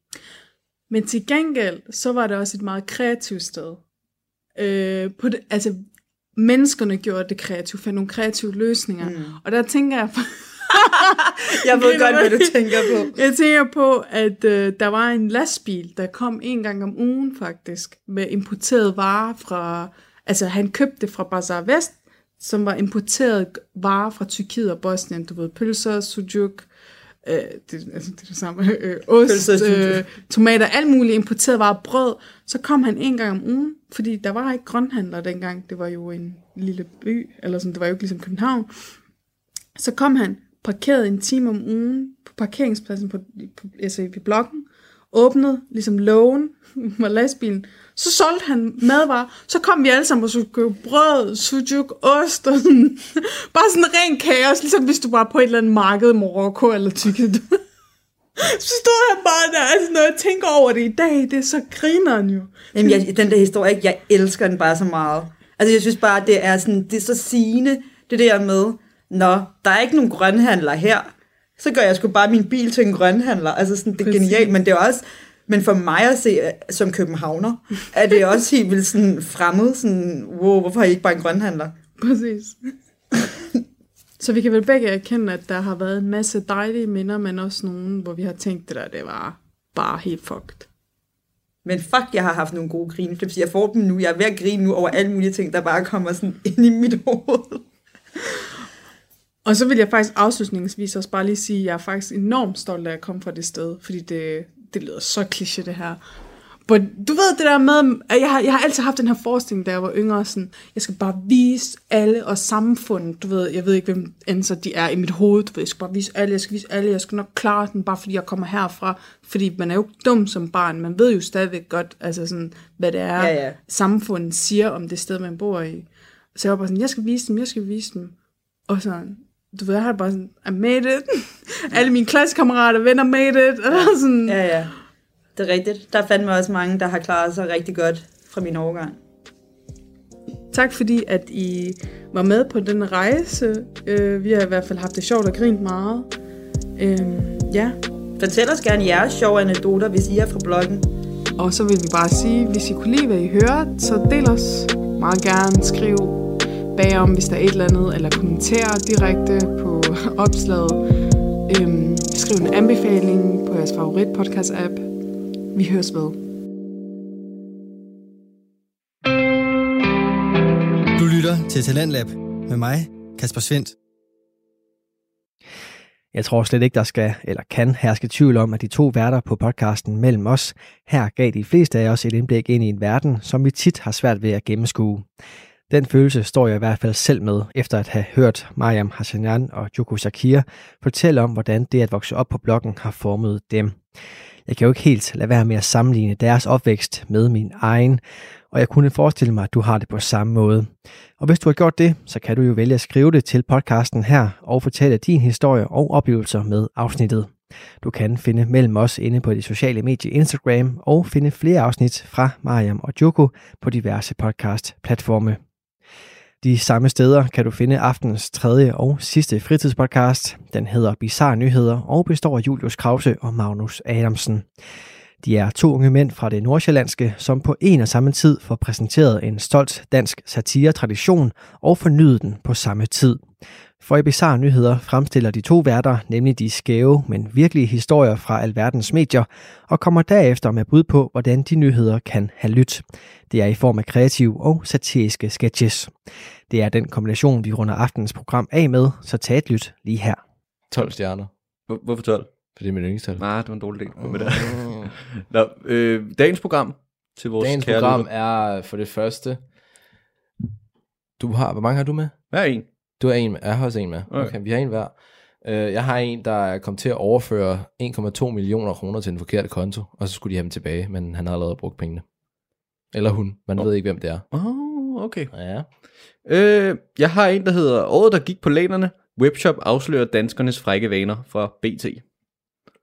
Men til gengæld, så var det også et meget kreativt sted. Øh, på det, altså, menneskerne gjorde det kreativt, fandt nogle kreative løsninger. Mm. Og der tænker jeg, Jeg ved godt, hvad du tænker på. jeg tænker på, at øh, der var en lastbil, der kom en gang om ugen faktisk, med importeret varer fra, altså han købte det fra Bazar Vest, som var importeret varer fra Tyrkiet og Bosnien, du ved, pølser, sujuk, øh, det, altså, det er det samme, øh, ost, øh, tomater, alt muligt importeret varer, brød. Så kom han en gang om ugen, fordi der var ikke grønhandler dengang, det var jo en lille by, eller sådan, det var jo ikke ligesom København. Så kom han, parkerede en time om ugen på parkeringspladsen på, på altså ved blokken, åbnede ligesom lågen med lastbilen, så solgte han madvarer, så kom vi alle sammen og skulle købe brød, sujuk, ost og sådan, bare sådan ren kaos, ligesom hvis du var på et eller andet marked i Marokko eller Tyrkiet. så stod han bare der, altså når jeg tænker over det i dag, det er så grineren jo. Jamen, jeg, den der historie, jeg elsker den bare så meget. Altså, jeg synes bare, det er, sådan, det er så sigende, det der med, Nå, der er ikke nogen grønhandler her, så gør jeg sgu bare min bil til en grønhandler. Altså, sådan, det er Præcis. genialt, men det er også, men for mig at se, øh, som københavner, er det også helt vildt sådan fremmed, sådan, wow, hvorfor har I ikke bare en grønhandler? Præcis. så vi kan vel begge erkende, at der har været en masse dejlige minder, men også nogle, hvor vi har tænkt, det der, det var bare helt fucked. Men fuck, jeg har haft nogle gode grineflips. Jeg får dem nu. Jeg er ved at grine nu over alle mulige ting, der bare kommer sådan ind i mit hoved. Og så vil jeg faktisk afslutningsvis også bare lige sige, at jeg er faktisk enormt stolt af at komme fra det sted, fordi det, det lyder så kliché det her. But, du ved det der med, at jeg har, jeg har altid haft den her forestilling, da jeg var yngre, sådan, jeg skal bare vise alle og samfundet, du ved, jeg ved ikke, hvem så de er i mit hoved, du ved, jeg skal bare vise alle, jeg skal vise alle, jeg skal nok klare den, bare fordi jeg kommer herfra, fordi man er jo dum som barn, man ved jo stadigvæk godt, altså sådan, hvad det er, Ja, ja. samfundet siger om det sted, man bor i. Så jeg var bare sådan, jeg skal vise dem, jeg skal vise dem. Og sådan, du ved, jeg har bare sådan, I made it. Alle mine klassekammerater, venner made it. Eller sådan. Ja, ja. Det er rigtigt. Der er fandme også mange, der har klaret sig rigtig godt fra min overgang. Tak fordi, at I var med på den rejse. Øh, vi har i hvert fald haft det sjovt og grint meget. Øh, ja, Fortæl os gerne jeres sjove anekdoter, hvis I er fra bloggen. og så vil vi bare sige, hvis I kunne lide, hvad I hører, så del os meget gerne. Skriv bagom, hvis der er et eller andet, eller kommenter direkte på opslaget. Øhm, skriv en anbefaling på jeres favorit podcast app. Vi høres ved. Du lytter til Talentlab med mig, Kasper Svendt. Jeg tror slet ikke, der skal eller kan herske tvivl om, at de to værter på podcasten mellem os her gav de fleste af os et indblik ind i en verden, som vi tit har svært ved at gennemskue. Den følelse står jeg i hvert fald selv med, efter at have hørt Mariam Hassanan og Joko Shakir fortælle om, hvordan det at vokse op på blokken har formet dem. Jeg kan jo ikke helt lade være med at sammenligne deres opvækst med min egen, og jeg kunne forestille mig, at du har det på samme måde. Og hvis du har gjort det, så kan du jo vælge at skrive det til podcasten her og fortælle din historie og oplevelser med afsnittet. Du kan finde mellem os inde på de sociale medier Instagram og finde flere afsnit fra Mariam og Joko på diverse podcast-platforme. De samme steder kan du finde aftens tredje og sidste fritidspodcast. Den hedder Bizarre Nyheder og består af Julius Krause og Magnus Adamsen. De er to unge mænd fra det nordsjællandske, som på en og samme tid får præsenteret en stolt dansk satiretradition og fornyet den på samme tid. For i Bizarre Nyheder fremstiller de to værter nemlig de skæve, men virkelige historier fra alverdens medier, og kommer derefter med bud på, hvordan de nyheder kan have lyt. Det er i form af kreative og satiriske sketches. Det er den kombination, vi runder aftenens program af med, så tag et lyt lige her. 12 stjerner. Hvor- Hvorfor 12? For det er mit yndlingstal. Nej, det var en dårlig del med det. Nå, øh, dagens program til vores Dagens kære program lytter. er for det første... Du har, hvor mange har du med? Hvad er en? Du har en med. Jeg har også en med. Okay. Okay, vi har en hver. Øh, Jeg har en, der er kommet til at overføre 1,2 millioner kroner til en forkert konto, og så skulle de have dem tilbage, men han har allerede brugt pengene. Eller hun. Man Oh. ved ikke, hvem det er. Oh, okay. Ja. Øh, jeg har en, der hedder Året, der gik på lænerne. Webshop afslører danskernes frække vaner fra BT.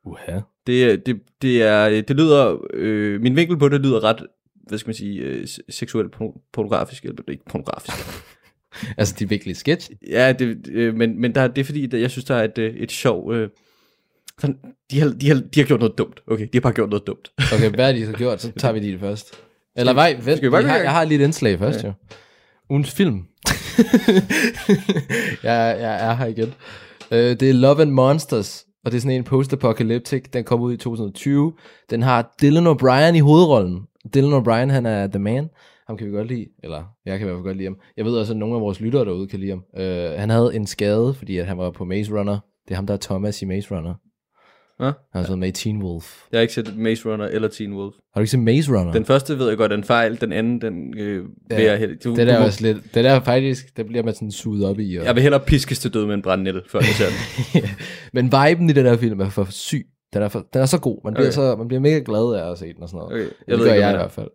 Uha. Det, det, det, er, det lyder, øh, min vinkel på det lyder ret, hvad skal man sige, øh, seksuelt porno- pornografisk, eller er ikke pornografisk. altså, de er virkelig sketch. Ja, det, øh, men, men der, det er fordi, at jeg synes, der er et, øh, et sjov... Øh, sådan, de, har, de, har, de har gjort noget dumt. Okay, de har bare gjort noget dumt. Okay, hvad har de så gjort? Så tager vi de først. Eller nej, vent, skal vi bare i har, jeg har lige et indslag først, ja. jo. Ugens film. jeg, jeg er her igen. Uh, det er Love and Monsters, og det er sådan en post-apocalyptic. Den kom ud i 2020. Den har Dylan O'Brien i hovedrollen. Dylan O'Brien, han er The Man. Ham kan vi godt lide, eller jeg kan i hvert fald godt lide ham. Jeg ved også, at nogle af vores lyttere derude kan lide ham. Uh, han havde en skade, fordi at han var på Maze Runner. Det er ham, der er Thomas i Maze Runner. Hå? Han har været med i Teen Wolf. Jeg har ikke set Maze Runner eller Teen Wolf. Har du ikke set Maze Runner? Den første ved jeg godt er en fejl, den anden, den øh, vil Ja, jeg hellere... Du, det der du er også lidt, det der er faktisk, der bliver man sådan suget op i. Og, Jeg vil hellere piskes til død med en brændnætte, før jeg ser den. Men viben i den der film er for syg. Den er, for, den er så god. Man bliver, Okay. så, man bliver mega glad af at se den og sådan noget. Okay, jeg det ved gør ikke, jeg i hvert fald.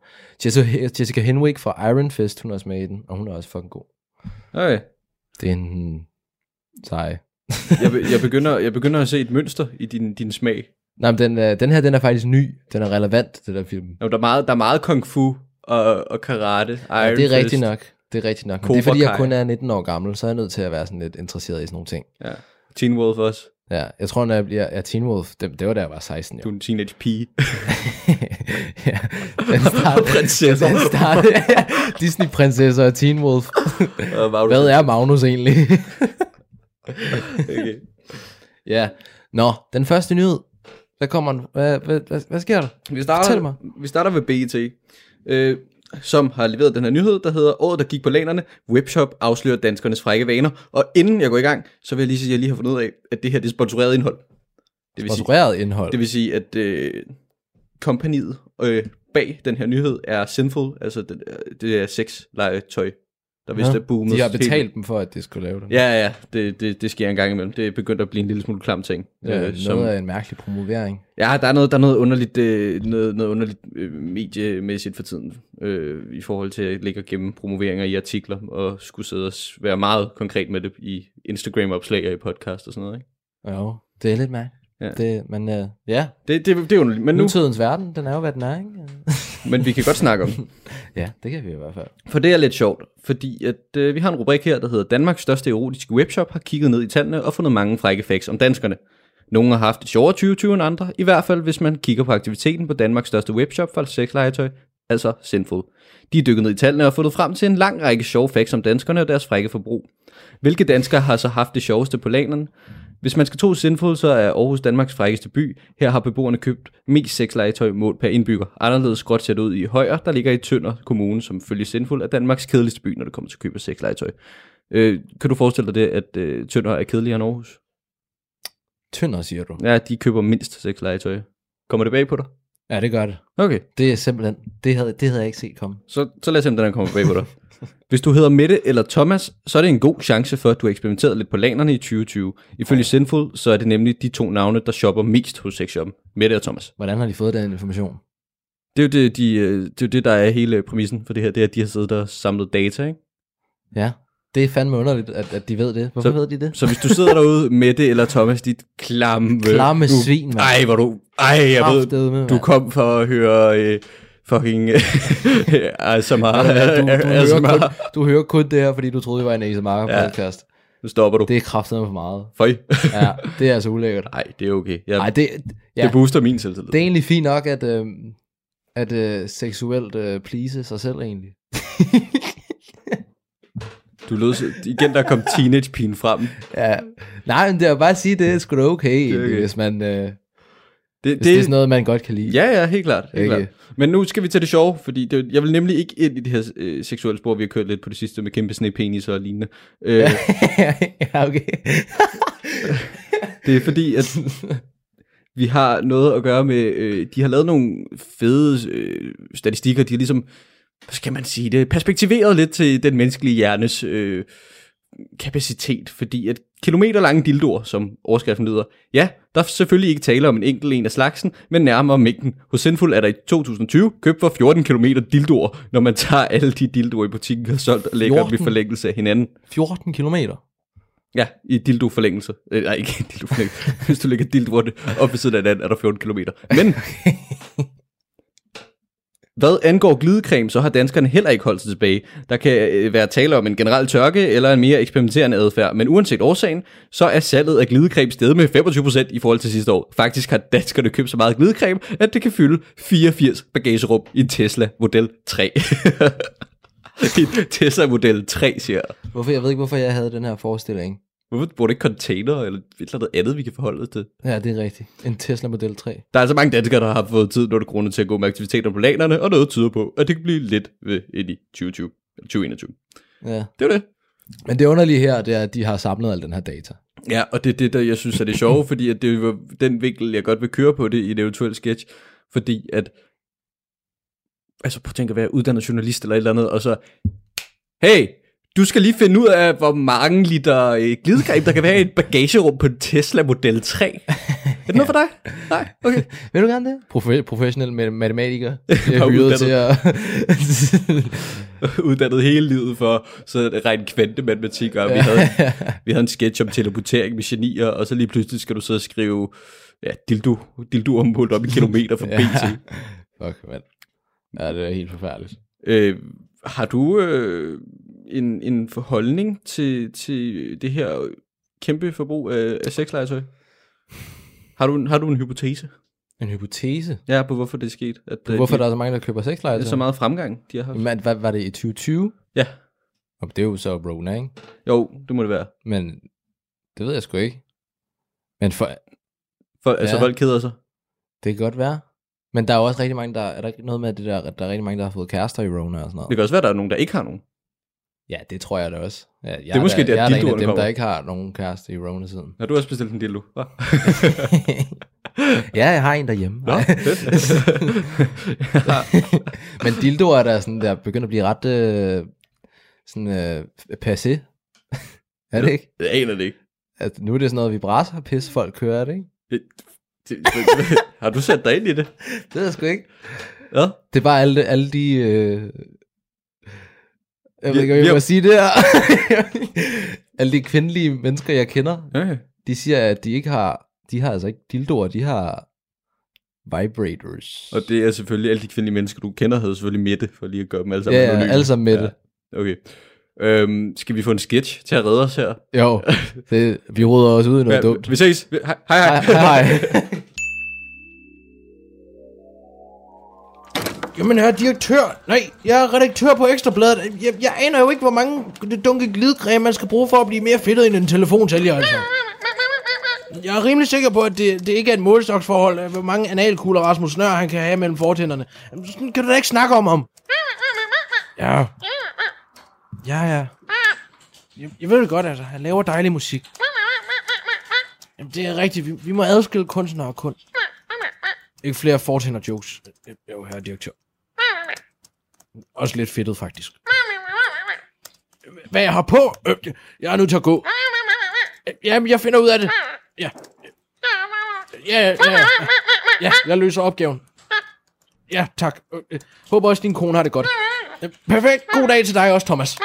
Jessica, Jessica Henwick fra Iron Fist, hun er også med i den, og hun er også fucking god. Okay. Det er en sej. Jeg, be- jeg, begynder, jeg begynder at se et mønster i din, din smag. Nej, men den, øh, den her, den er faktisk ny. Den er relevant, det der film. Jamen, der, er meget, der er meget kung fu og, og karate. Iron Ja, det er rigtigt nok. Det er rigtigt nok. Men det er fordi, jeg kun er 19 år gammel, så er jeg nødt til at være sådan lidt interesseret i sådan nogle ting. Ja. Teen Wolf også. Ja, jeg tror, når jeg bliver ja, Teen Wolf, det, det var da jeg var 16 Du jo. er en teenage pige. ja, den startede, Prinsesser. den startede, Disney-prinsesser og Teen Wolf. Og du Hvad er Magnus egentlig? Okay. ja, nå, den første nyhed. Hvad kommer den? Hvad, hvad, hvad, hvad sker der? Vi starter. Vi starter ved BET, øh, som har leveret den her nyhed, der hedder Året, der gik på lanerne. Webshop afslører danskernes frække vaner. Og inden jeg går i gang, så vil jeg lige sige, at jeg lige har fundet ud af, at det her det er sponsoreret indhold. Det vil sige, Sponsoreret indhold. det vil sige at øh, kompaniet øh, bag den her nyhed er Sinful, altså det, det er sexlegetøj, der vist er boomet. de har helt betalt dem for, at det skulle lave den. Ja, ja, det, det, det sker en gang imellem. Det er begyndt at blive en lille smule klam ting. Ja, øh, noget af en mærkelig promovering. Ja, der er noget, der er noget underligt, øh, noget, noget underligt øh, mediemæssigt for tiden, øh, i forhold til at ligge og gemme promoveringer i artikler, og skulle sidde og være meget konkret med det i Instagram-opslag og i podcast og sådan noget. Ikke? Jo, det er lidt mærkeligt. Ja. Det, men uh, ja, Det, det, det er underligt, men, nu, nutidens verden, den er jo, hvad den er, ikke? men vi kan godt snakke om den. ja, det kan vi i hvert fald. For det er lidt sjovt, fordi at, øh, vi har en rubrik her, der hedder Danmarks største erotiske webshop, har kigget ned i tallene og fundet mange frække facts om danskerne. Nogle har haft et sjovere 2020 end andre, i hvert fald hvis man kigger på aktiviteten på Danmarks største webshop for sexlegetøj, altså Sinful. De er dykket ned i tallene og fundet frem til en lang række sjove facts om danskerne og deres frække forbrug. Hvilke danskere har så haft det sjoveste på lanerne? Hvis man skal tro Sinful, så er Aarhus Danmarks frækkeste by. Her har beboerne købt mest sexlegetøj målt per indbygger. Anderledes skråt ser det ud i Højer, der ligger i Tønder Kommune, som følge Sinful er Danmarks kedeligste by, når det kommer til køb af sexlegetøj. Øh, kan du forestille dig det, at øh, Tønder er kedeligere end Aarhus? Tynder, siger du. Ja, de køber mindst sexlegetøj. Kommer det bag på dig? Ja, det gør det. Okay, Det er simpelthen, det havde, det havde jeg ikke set komme. så, så lad os se, om den her kommer bag på dig. Hvis du hedder Mette eller Thomas, så er det en god chance for, at du har eksperimenteret lidt på lanerne i 2020. Ifølge Sinful, så er det nemlig de to navne, der shopper mest hos sexshoppen. Mette og Thomas. Hvordan har de fået den information? Det er jo det, de, øh, det, er jo det der er hele præmissen for det her. Det er, at de har siddet og samlet data, ikke? Ja, det er fandme underligt, at, at de ved det. Hvorfor Så- ved de det? Så hvis du sidder derude, Mette eller Thomas, dit klamme... Klamme du, svin, mand. Ej, hvor du... Ej, jeg ved, Kraftedeme, du kom for at høre øh, fucking... Øh. Ja, du, du, ASMR. hører kun, du hører kun det her, fordi du troede, det var en ASMR Ja. Nu stopper du. Det er kraftedeme for meget. Føj. Ja, det er altså ulækkert. Nej, det er okay. Jeg, Nej, det, ja, Det booster min selvtillid. det er egentlig fint nok, at, øh, at øh, seksuelt øh, please sig selv egentlig. Du lød så- igen, der kom teenage-pigen frem. Ja. Nej, men det er bare at sige, det er sgu da okay, er egentlig, okay. hvis, man, øh, Det, hvis det, er sådan noget, man godt kan lide. Ja, ja, helt klart. Helt Ikke? klart. Men nu skal vi til det sjove, fordi det, jeg vil nemlig ikke ind i det her øh, seksuelle spor, vi har kørt lidt på det sidste med kæmpe snepenis og lignende. Øh, ja, okay. det er fordi, at vi har noget at gøre med, øh, de har lavet nogle fede øh, statistikker, de har ligesom, hvad skal man sige det, perspektiveret lidt til den menneskelige hjernes øh, kapacitet, fordi at kilometer lange dildoer, som overskriften lyder, ja, der er selvfølgelig ikke tale om en enkelt en af slagsen, men nærmere mængden. Hos Sinful er der i 2020 købt for 14 km dildoer, når man tager alle de dildoer i butikken og solgt og lægger dem i 14? forlængelse af hinanden. 14 kilometer. Ja, i dildo-forlængelse. Øh, nej, ikke dildo-forlængelse. Hvis du lægger dildoerne op ved siden af hinanden, er der 14 km. Men Hvad angår glidecreme, så har danskerne heller ikke holdt sig tilbage. Der kan øh, være tale om en generel tørke eller en mere eksperimenterende adfærd, men uanset årsagen, så er salget af glidecreme steget med 25% i forhold til sidste år. Faktisk har danskerne købt så meget glidecreme, at det kan fylde 84 bagagerum i en Tesla Model 3. Tesla Model 3, siger jeg. Hvorfor, jeg ved ikke, hvorfor jeg havde den her forestilling. Hvorfor bruger du ikke container eller et eller andet vi kan forholde os til? Ja, det er rigtigt. En Tesla Model 3. Der er altså mange danskere, der har fået tid, når det grunde til at gå med aktiviteter på lanerne, og noget tyder på, at det kan blive lidt ved ind i 2020, eller 2021. Ja. Det er det. Men det underlige her, det er, at de har samlet al den her data. Ja, og det er det, der jeg synes er det sjove, fordi at det var den vinkel, jeg godt vil køre på det i en eventuel sketch, fordi at, altså prøv at tænke at være uddannet journalist eller et eller andet, og så, hey, du skal lige finde ud af, hvor mange liter øh, glidecreme, der kan være i et bagagerum på en Tesla Model 3. Er det noget for dig? Nej? Okay. Vil du gerne det? Profe- professionel matematiker. Jeg er hyret til at... uddannet hele livet for så at regne kvantematematik, og vi havde, vi havde en sketch om teleportering med genier, og så lige pludselig skal du så skrive ja, dildo, dildo målt op i kilometer for BT. Fuck, mand. Ja, det er helt forfærdeligt. Øh, har du øh, en, en forholdning til, til det her kæmpe forbrug af, af sexlegetøj? Har du, en- har du en hypotese? En hypotese. Ja, på hvorfor det er sket? At, øh, Hvorfor de, der er så mange, der køber det er sexlegetøj? så meget fremgang, de har haft? Men hvad var det i 2020? Ja, Og det er jo så Rona, ikke? jo, det må det være. Men det ved jeg sgu ikke. Men for, For, ja. Altså, Ja. folk keder sig. det kan godt være. Men der er jo også rigtig mange, der... Er der ikke noget med det der, der er rigtig mange, der har fået kærester i Rona og sådan noget? Det kan også være, der er nogen, der ikke har nogen. Ja, det tror jeg da også. Ja, jeg er måske der, jeg er en af dem, der ikke har nogen kæreste i Rona-siden. Har du også bestilt en dildo? Hva? ja, jeg har en derhjemme. Nå. Men dildoer er der sådan der begyndt at blive ret øh, sådan øh, passé. er det ikke? Jeg aner det ikke. At nu er det sådan noget vibrator pis folk kører, er det ikke? Det, det, det, har du sat dig ind i det? Det ved jeg sgu ikke. Ja. Det er bare alle, alle de... Øh... Jeg ved ikke, om jeg må sige det her. alle de kvindelige mennesker, jeg kender, Okay. de siger, at de ikke har... De har altså ikke dildoer, de har vibrators. Og det er selvfølgelig alle de kvindelige mennesker, du kender, havde selvfølgelig Mette, for lige at gøre dem alle sammen Ja, anonyme. alle sammen med det. Ja. Okay. Øhm, skal vi få en sketch til at redde os her? Jo, det, vi roder os ud i noget Ja, dumt. Vi ses. Hej hej. Hej, hej, hej. Jamen herre direktør, nej, jeg er redaktør på Ekstrabladet. Jeg, jeg aner jo ikke, hvor mange dunke glidecreme, man skal bruge for at blive mere fedtet end en telefonsælger, altså. Jeg er rimelig sikker på, at det, det ikke er et målestoksforhold, øh, hvor mange analkugler Rasmus Nør han kan have mellem fortænderne. Sådan kan du da ikke snakke om om. Ja. Ja, ja. Jeg, jeg ved det godt, altså. Han laver dejlig musik. Jamen, det er rigtigt. Vi, vi må adskille kunstner og kunst. Ikke flere fortænder jokes. Øh, øh, jo, herre direktør. Også lidt fedtet, faktisk. Hvad jeg har på? Øh, jeg er nødt til at gå. Øh, Jamen, jeg finder ud af det. Ja. Ja, ja, ja. Ja, jeg løser opgaven. Ja, tak. Øh, Håber også, din kone har det godt. Øh, Perfekt. God dag til dig også, Thomas.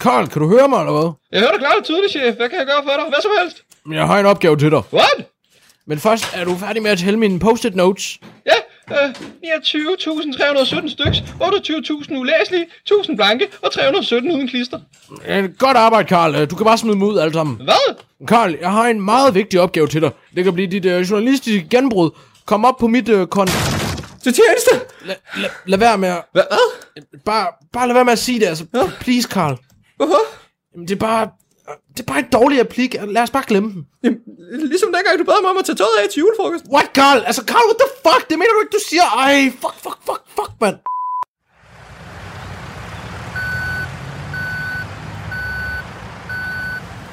Karl, kan du høre mig, eller hvad? Jeg hører dig klart og tydeligt, chef. Hvad kan jeg gøre for dig? Hvad som helst. Jeg har en opgave til dig. What? Men først, er du færdig med at tælle mine post-it notes? Ja, øh, 29.317 styks, 28.000 ulæselige, 1000 blanke og 317 uden klister. Øh, Godt arbejde, Karl. Øh, Du kan bare smide dem ud alle sammen. Hvad? Karl, jeg har en meget vigtig opgave til dig. Det kan blive dit øh, journalistiske genbrud. Kom op på mit øh, kon... Til tjeneste! La, la, lad være med at... Hvad? Bare, bare lad være med at sige det, altså. Please, Karl. Hvorfor? Jamen, det er bare... Det er bare en dårlig applik. Lad os bare glemme den. Jamen, ligesom dengang du bad mig om at tage tøjet af til julefrokost. What, Karl? Altså, Karl, what the fuck? Det mener du ikke, du siger? Ej, fuck, fuck, fuck, fuck, mand.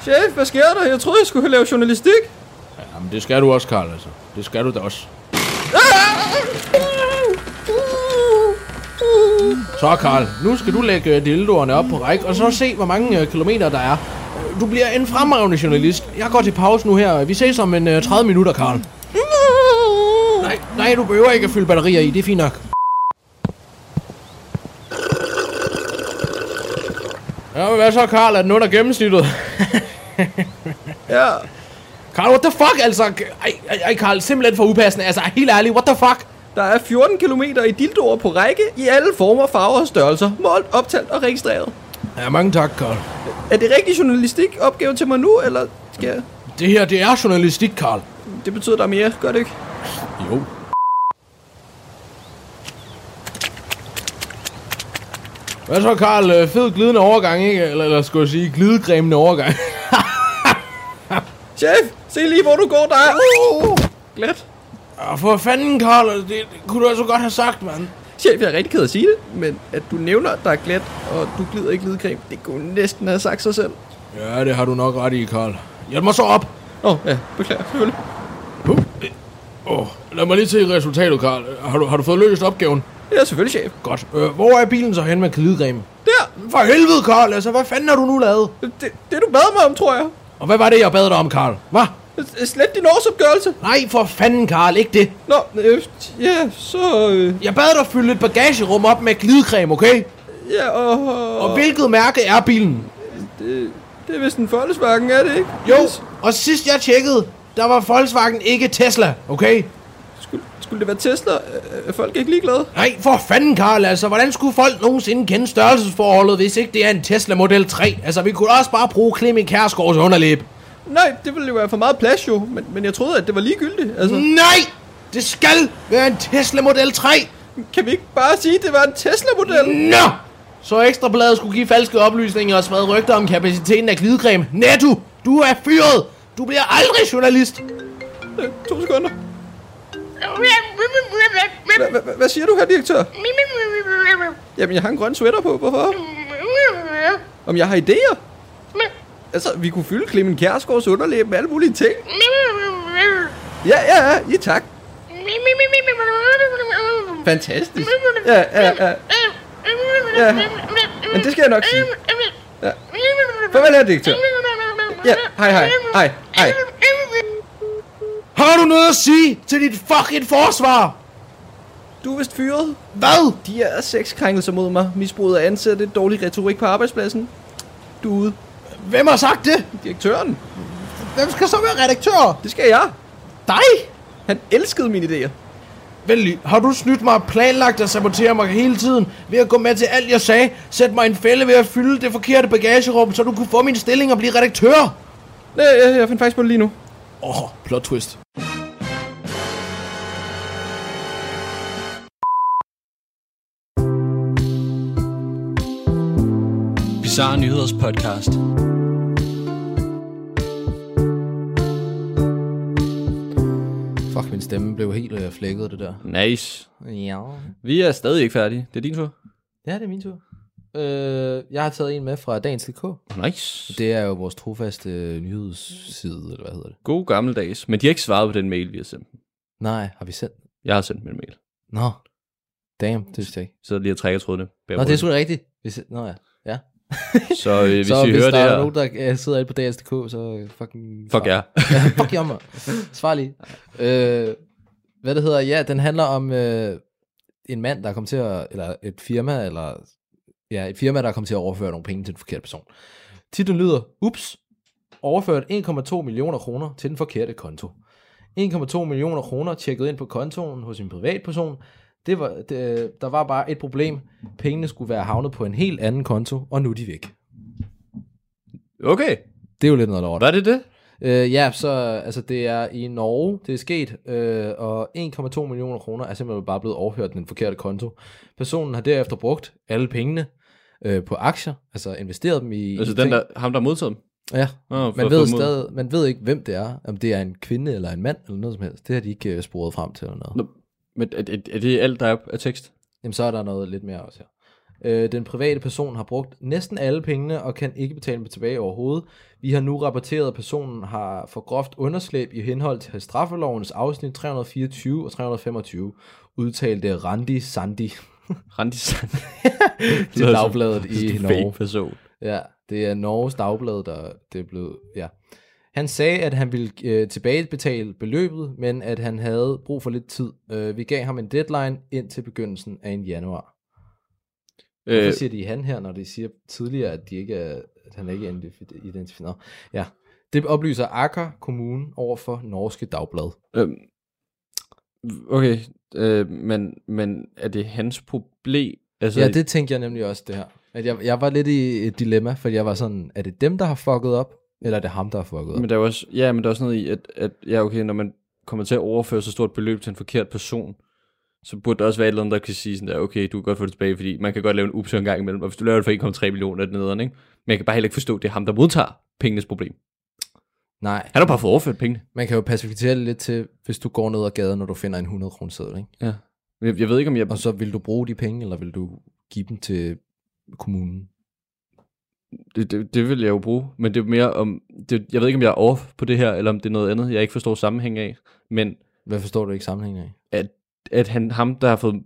Chef, hvad sker der? Jeg troede, jeg skulle lave journalistik. Jamen, det skal du også, Karl, altså. Det skal du da også. Så, Karl, nu skal du lægge dildoerne op på række, og så se, hvor mange øh, kilometer der er. Du bliver en fremragende journalist. Jeg går til pause nu her. Vi ses om en øh, 30 minutter, Karl. Nej, nej, du behøver ikke at fylde batterier i. Det er fint nok. Ja, men hvad så, Karl? Er den under gennemsnittet? Ja. Karl, what the fuck, altså? Ej, ej Karl, simpelthen for upassende. Altså, helt ærligt, what the fuck? Der er 14 km i dildoer på række i alle former, farver og størrelser. Målt, optalt og registreret. Ja, mange tak, Karl. Er det rigtig journalistik opgave til mig nu, eller skal jeg... Det her, det er journalistik, Karl. Det betyder, der er mere, gør det ikke? Jo. Hvad så, Karl? Øh, Fed glidende overgang, ikke? Eller, eller skulle jeg sige, glidegræmende overgang. Chef, se lige, hvor du går der. Uh, glat. Ja, for fanden, Karl. Det, det kunne du altså godt have sagt, mand. Chef, jeg er rigtig ked af at sige det, men at du nævner, at der er glat, og du glider ikke glidecreme, det kunne næsten have sagt sig selv. Ja, det har du nok ret i, Karl. Hjælp mig så op. Åh, oh, ja, beklager, selvfølgelig. Åh, oh, lad mig lige se resultatet, Karl. Har du, har du fået løst opgaven? Ja, selvfølgelig, chef. Godt. Øh, hvor er bilen så hen med glidegræme? Der, For helvede, Karl. Altså, hvad fanden har du nu lavet? det, det du bad mig om, tror jeg. Og hvad var det, jeg bad dig om, Karl? Hvad? Slet din årsopgørelse. Nej, for fanden, Karl. Ikke det. Nå, øh, ja, så... Øh, Jeg bad dig fylde et bagagerum op med glidecreme, okay? ja, og... Og, Og hvilket mærke er bilen? det, det er vist en Volkswagen, er det ikke? Jo, og sidst jeg tjekkede, der var Volkswagen ikke Tesla, okay? Skulle, skulle det være Tesla? Øh, Er folk ikke ligeglade? Nej, for fanden, Karl, altså. Hvordan skulle folk nogensinde kende størrelsesforholdet, hvis ikke det er en Tesla Model 3? Altså, vi kunne også bare bruge Clemen Kærsgaards underlæb. Nej, det ville jo være for meget plads jo, men, men jeg troede, at det var ligegyldigt. Altså, Nej! Det skal være en Tesla Model 3! kan vi ikke bare sige, at det var en Tesla-model? Nå! Så Ekstrabladet skulle give falske oplysninger og sprede rygter om kapaciteten af glidecreme. Netto, du er fyret! Du bliver aldrig journalist! Øh, to sekunder. Hva- hva- hva- Hvad siger du her, direktør? Jamen, jeg har en grøn sweater på. Hvorfor? Om jeg har idéer? Altså, vi kunne fylde Clemen Kjærsgaards underlæb med alle mulige ting. Ja, ja, ja. Ja, tak. Fantastisk. Ja, ja, ja. Ja. Men det skal jeg nok sige. Ja. Farvel her, direktør. Ja, hej, hej. Hej, hej. Har du noget at sige til dit fucking forsvar? Du er vist fyret. Hvad? De er sexkrænkelser mod mig. Misbruget af ansatte, dårlig retorik på arbejdspladsen. Du er ude. Hvem har sagt det? Direktøren. Hvem skal så være redaktør? Det skal jeg. Dig? Han elskede mine idéer. Vel har du snydt mig og planlagt at sabotere mig hele tiden ved at gå med til alt jeg sagde, sætte mig en fælde ved at fylde det forkerte bagagerum, så du kunne få min stilling og blive redaktør? Nej, jeg, jeg finder faktisk på det lige nu. Åh, oh, plot twist. Bizarre Nyheders podcast. Fuck, min stemme blev helt øh, flækket, det der. Nice. Ja. Vi er stadig ikke færdige. Det er din tur. Ja, det er min tur. Øh, jeg har taget en med fra Dagens.dk. Nice. Det er jo vores trofaste øh, nyhedsside, eller hvad hedder det? God gammeldags. Men de har ikke svaret på den mail, vi har sendt dem. Nej, har vi sendt? Jeg har sendt en mail. Nå. Damn, det vidste jeg ikke. Så lige at trække trådene. Nå, det er sgu da rigtigt. Nå ja. Så øh, hvis så I hvis hører der det er her... nogen, der øh, sidder inde på Dagens.dk, så øh, fucking... Fuck jer. ja, fuck jer, mand. Svar lige. Øh, hvad det hedder, ja, den handler om øh, en mand, der er kommet til at, eller et firma, eller ja, et firma, der er kommet til at overføre nogle penge til den forkerte person. Titlen lyder, ups, overført 1,2 millioner kroner til den forkerte konto. 1,2 millioner kroner tjekket ind på kontoen hos en privatperson. Det var, det, der var bare et problem. Pengene skulle være havnet på en helt anden konto, og nu er de væk. Okay. Det er jo lidt noget lort. Var det det? Øh, ja, så altså, det er i Norge, det er sket, øh, og 1,2 millioner kroner er simpelthen bare blevet overført den forkerte konto. Personen har derefter brugt alle pengene øh, på aktier, altså investeret dem i... Altså i den ting. der, ham der modtaget dem? Ja, for man ved, stadig, man ved ikke, hvem det er, om det er en kvinde eller en mand, eller noget som helst. Det har de ikke øh, sporet frem til eller noget. Men er, er, er det alt, der er af tekst? Jamen, så er der noget lidt mere også her. Øh, den private person har brugt næsten alle pengene og kan ikke betale dem tilbage overhovedet. Vi har nu rapporteret, at personen har for groft underslæb i henhold til straffelovens afsnit 324 og 325, udtalte Randi Sandi Randi Sand. til dagbladet i Fake Norge. person. Ja, det er Norges dagblad, der det er blevet, ja. Han sagde, at han ville øh, tilbagebetale beløbet, men at han havde brug for lidt tid. Øh, vi gav ham en deadline ind til begyndelsen af en januar. Hvorfor Øh, siger de han her, når de siger tidligere, at, de ikke er, at han ikke er identifi- identificeret? Ja, Det oplyser Akker Kommune over for Norske Dagblad. Øhm, okay, øh, men, men er det hans problem? Altså, Ja, det tænkte jeg nemlig også, det her. At jeg, jeg var lidt i et dilemma, fordi jeg var sådan, er det dem, der har fucket op, eller er det ham, der har fucket op? Men der er også, ja, men der er også noget i, at, at ja, okay, når man kommer til at overføre så stort beløb til en forkert person, så burde der også være et eller andet, der kan sige sådan der, okay, du kan godt få det tilbage, fordi man kan godt lave en ups en gang imellem, og hvis du laver det for 1,3 millioner, er det nederen, ikke? Men jeg kan bare heller ikke forstå, at det er ham, der modtager pengenes problem. Nej, Han har bare fået overført pengene. man kan jo det lidt til, hvis du går ned ad gaden, når du finder en 100 kroner seddel, ikke? Ja. Jeg, jeg ved ikke, om jeg... Og så vil du bruge de penge, eller vil du give dem til kommunen? Det, det, det vil jeg jo bruge, men det er mere om... Det, jeg ved ikke, om jeg er off på det her, eller om det er noget andet, jeg ikke forstår sammenhæng af. Men Hvad forstår du ikke sammenhængen af? at han, ham, der har fået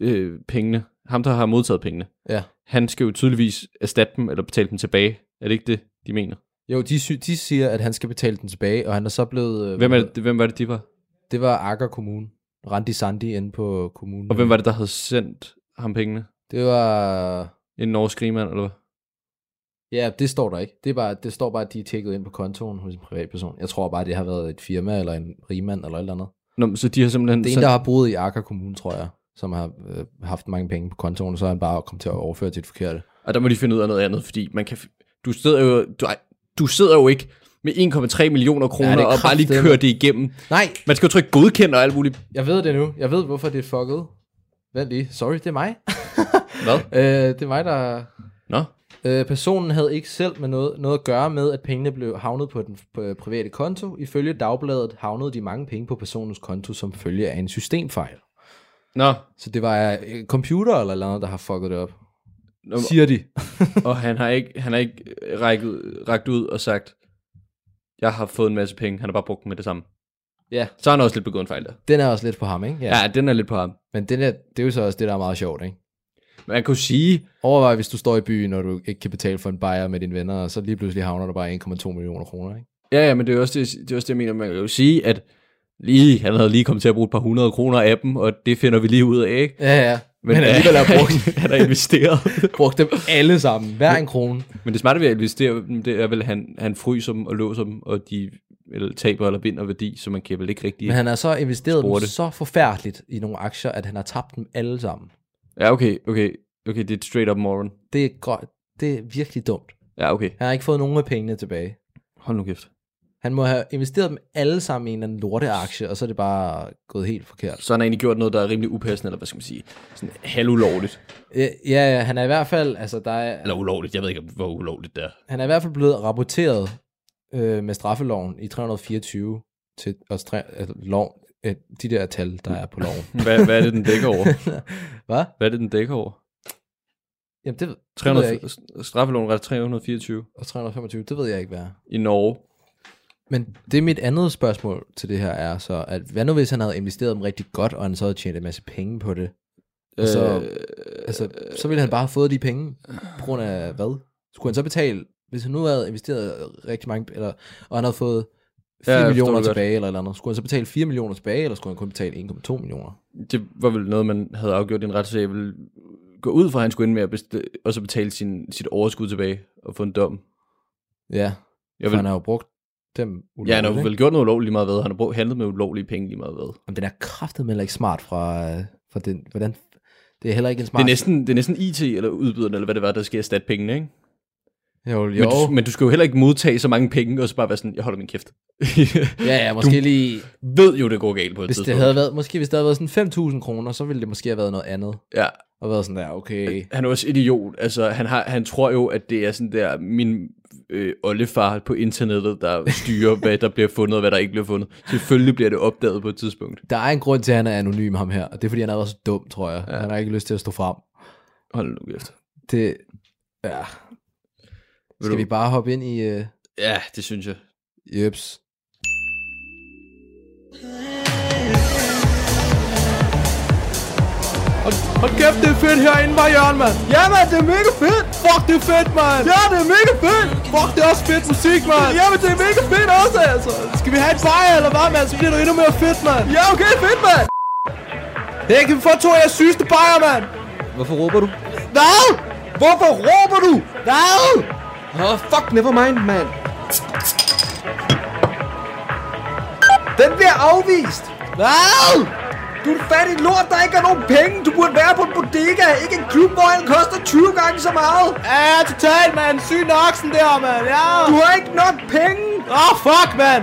øh, pengene, ham, der har modtaget pengene, Ja. han skal jo tydeligvis erstatte dem, eller betale dem tilbage. Er det ikke det, de mener? Jo, de, sy- de siger, at han skal betale den tilbage, og han er så blevet... øh, Hvem, er det, hvem var det, de var? Det var Akker Kommune. Randi Sandi inde på kommunen. Og hvem var det, der havde sendt ham pengene? Det var... En norsk rigmand, eller hvad? Ja, det står der ikke. Det, er bare, det står bare, at de er tjekket ind på kontoen hos en privatperson. Jeg tror bare, det har været et firma, eller en rigmand, eller et eller andet. Nå, så de har simpelthen... Det er en, der har boet i Akker Kommune, tror jeg, som har øh, haft mange penge på kontoen, og så er han bare kommet til at overføre til et forkert. Og der må de finde ud af noget andet, fordi man kan... Du sidder jo, du, ej, du sidder jo ikke med 1,3 millioner kroner Ja, og bare lige kører det igennem. Nej, Man skal jo trykke godkend og alt muligt. jeg ved det nu. Jeg ved, hvorfor det er fucket. Vent lige. Sorry, det er mig. Hvad? øh, det er mig, der... Nå, Øh, personen havde ikke selv med noget, noget at gøre med, at pengene blev havnet på den på, øh, private konto. Ifølge dagbladet havnede de mange penge på personens konto som følge af en systemfejl. Nå. Så det var øh, computer eller noget, der har fucket det op. Nå, Siger de. og han har ikke, han har ikke rækket, rækket ud og sagt, jeg har fået en masse penge, han har bare brugt dem med det samme. Ja. Så har han også lidt begået en fejl der. Den er også lidt på ham, ikke? Ja, ja den er lidt på ham. Men den er, det er jo så også det, der er meget sjovt, ikke? Man jo sige, Overvej, hvis du står i byen, og du ikke kan betale for en bajer med dine venner, og så lige pludselig havner der bare 1,2 millioner kroner, ikke? ja, ja, men det er også det, det, er også det jeg mener, man kan jo sige, at lige, han havde lige kommet til at bruge et par hundrede kroner af dem, og det finder vi lige ud af, ikke? Ja, ja. Men, men alligevel har brugt, han har investeret. brugt dem alle sammen. Hver en krone. Men det smarte ved at investere, dem, det er vel, at han, han fryser dem og låser dem, og de eller taber eller vinder værdi, så man kan vel ikke rigtig... Men han har så investeret dem så forfærdeligt i nogle aktier, at han har tabt dem alle sammen. Ja, okay, okay, okay, det er straight up moron. Det er, grønt. det er virkelig dumt. Ja, okay, Han har ikke fået nogen af pengene tilbage. hold nu kæft. Han må have investeret dem alle sammen i en eller anden lorteaktie, og så er det bare gået helt forkert. Så han har egentlig gjort noget, der er rimelig upassende, eller hvad skal man sige, sådan halvulovligt. Ja, ja, han er i hvert fald, altså der er, Eller ulovligt, jeg ved ikke, hvor ulovligt det er. han er i hvert fald blevet rapporteret øh, med straffeloven i 324 til os tre, altså, lov, øh, de der tal, der er på loven. Hvad, hvad er det, den dækker over? Hvad? Hvad er det, den dækker over? Jamen, det, det ved jeg 300, ikke. straffeloven ret 324 Og 325, det ved jeg ikke, hvad er. i Norge. Men det er mit andet spørgsmål til det her er så, at hvad nu hvis han havde investeret dem rigtig godt, og han så havde tjent en masse penge på det? Og så, Øh, altså, så ville han bare have fået de penge, på grund af hvad? Skulle han så betale, hvis han nu havde investeret rigtig mange, eller, og han havde fået 4 Ja, millioner tilbage, eller eller andet, skulle han så betale 4 millioner tilbage, eller skulle han kun betale 1,2 millioner? det var vel noget, man havde afgjort i en retssag. Jeg ville gå ud fra, at han skulle ind med at best- og så betale sin, sit overskud tilbage og få en dom. Ja, Jeg vil, han har jo brugt dem ulovligt, ja, han har vel gjort noget ulovligt lige meget hvad. Han har brugt, handlet med ulovlige penge lige meget hvad. Men den er kraftet med ikke smart fra, øh, fra den, hvordan, det er heller ikke en smart... Det er, næsten, det er næsten IT eller udbyderen, eller hvad det var, der skal erstatte pengene, ikke? Jo, jo. Men du, men du skal jo heller ikke modtage så mange penge, og så bare være sådan, jeg holder min kæft. ja, ja, måske Du- lige... ved jo, det går galt på et Hvis det tidspunkt. havde været, måske hvis det havde været sådan 5.000 kroner, så ville det måske have været noget andet. Ja, Og været sådan der, okay. han er også idiot. Altså, han, har, han tror jo, at det er sådan der, min øh, oldefar på internettet, der styrer, hvad der bliver fundet, og hvad der ikke bliver fundet. Selvfølgelig bliver det opdaget på et tidspunkt. Der er en grund til, at han er anonym, ham her. Og det er, fordi han er også dum, tror jeg. Ja. Han har ikke lyst til at stå frem. Hold nu kæft. Det... Ja. Skal du- vi bare hoppe ind i... Uh, Ja, det synes jeg. Jeps. Hold kæft, det er fedt herinde, var Jørgen, mand. Ja, mand, det er mega fedt. Fuck, det er fedt, mand. Ja, det er mega fedt. Fuck, det er også fedt musik, mand. Ja, men det er mega fedt også, altså. Skal vi have et bajer, eller hvad, mand? Så bliver det endnu mere fedt, mand. Ja, okay, fedt, mand. Hey, kan vi få to af jeres sygeste bajer, mand? Hvorfor råber du? Hvad? Hvorfor råber du? Hvad? Oh, fuck, never mind, mand. Den bliver afvist! Hvad? Du er fattig lort, der ikke har nogen penge. Du burde være på en bodega, ikke en klub, hvor den koster 20 gange så meget. Ja, totalt, mand. Syg oksen der, mand. Ja. Du har ikke nok penge. Åh, oh, fuck, mand.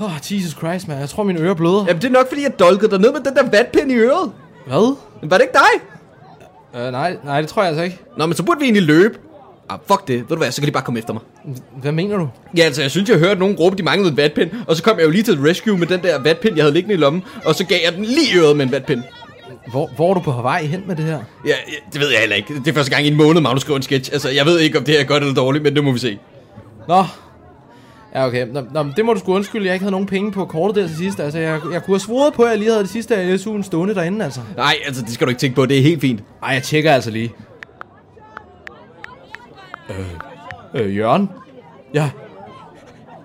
Åh, oh, Jesus Christ, mand. Jeg tror, mine ører bløder. Jamen, det er nok, fordi jeg dolkede dig ned med den der vatpind i øret. Hvad? Men var det ikke dig? Uh, nej, nej, det tror jeg altså ikke. Nå, men så burde vi egentlig løbe. Ah, fuck det. Ved du hvad, så kan de bare komme efter mig. Hvad mener du? Ja, altså, jeg synes, jeg hørte nogen råbe, de manglede en vatpind. Og så kom jeg jo lige til et rescue med den der vatpind, jeg havde liggende i lommen. Og så gav jeg den lige i øret med en vatpind. Hvor, hvor er du på Hawaii hen med det her? Ja, ja, det ved jeg heller ikke. Det er første gang i en måned, Magnus skriver en sketch. Altså, jeg ved ikke, om det her er godt eller dårligt, men det må vi se. Nå. Ja, okay. Nå, nå, det må du sgu undskylde. Jeg ikke havde nogen penge på kortet der til sidst. Altså, jeg, jeg kunne have svoret på, at jeg lige havde det sidste af SU'en stående derinde, altså. Nej, altså, det skal du ikke tænke på. Det er helt fint. Ej, jeg tjekker altså lige. Øh, øh, Jørgen? Ja.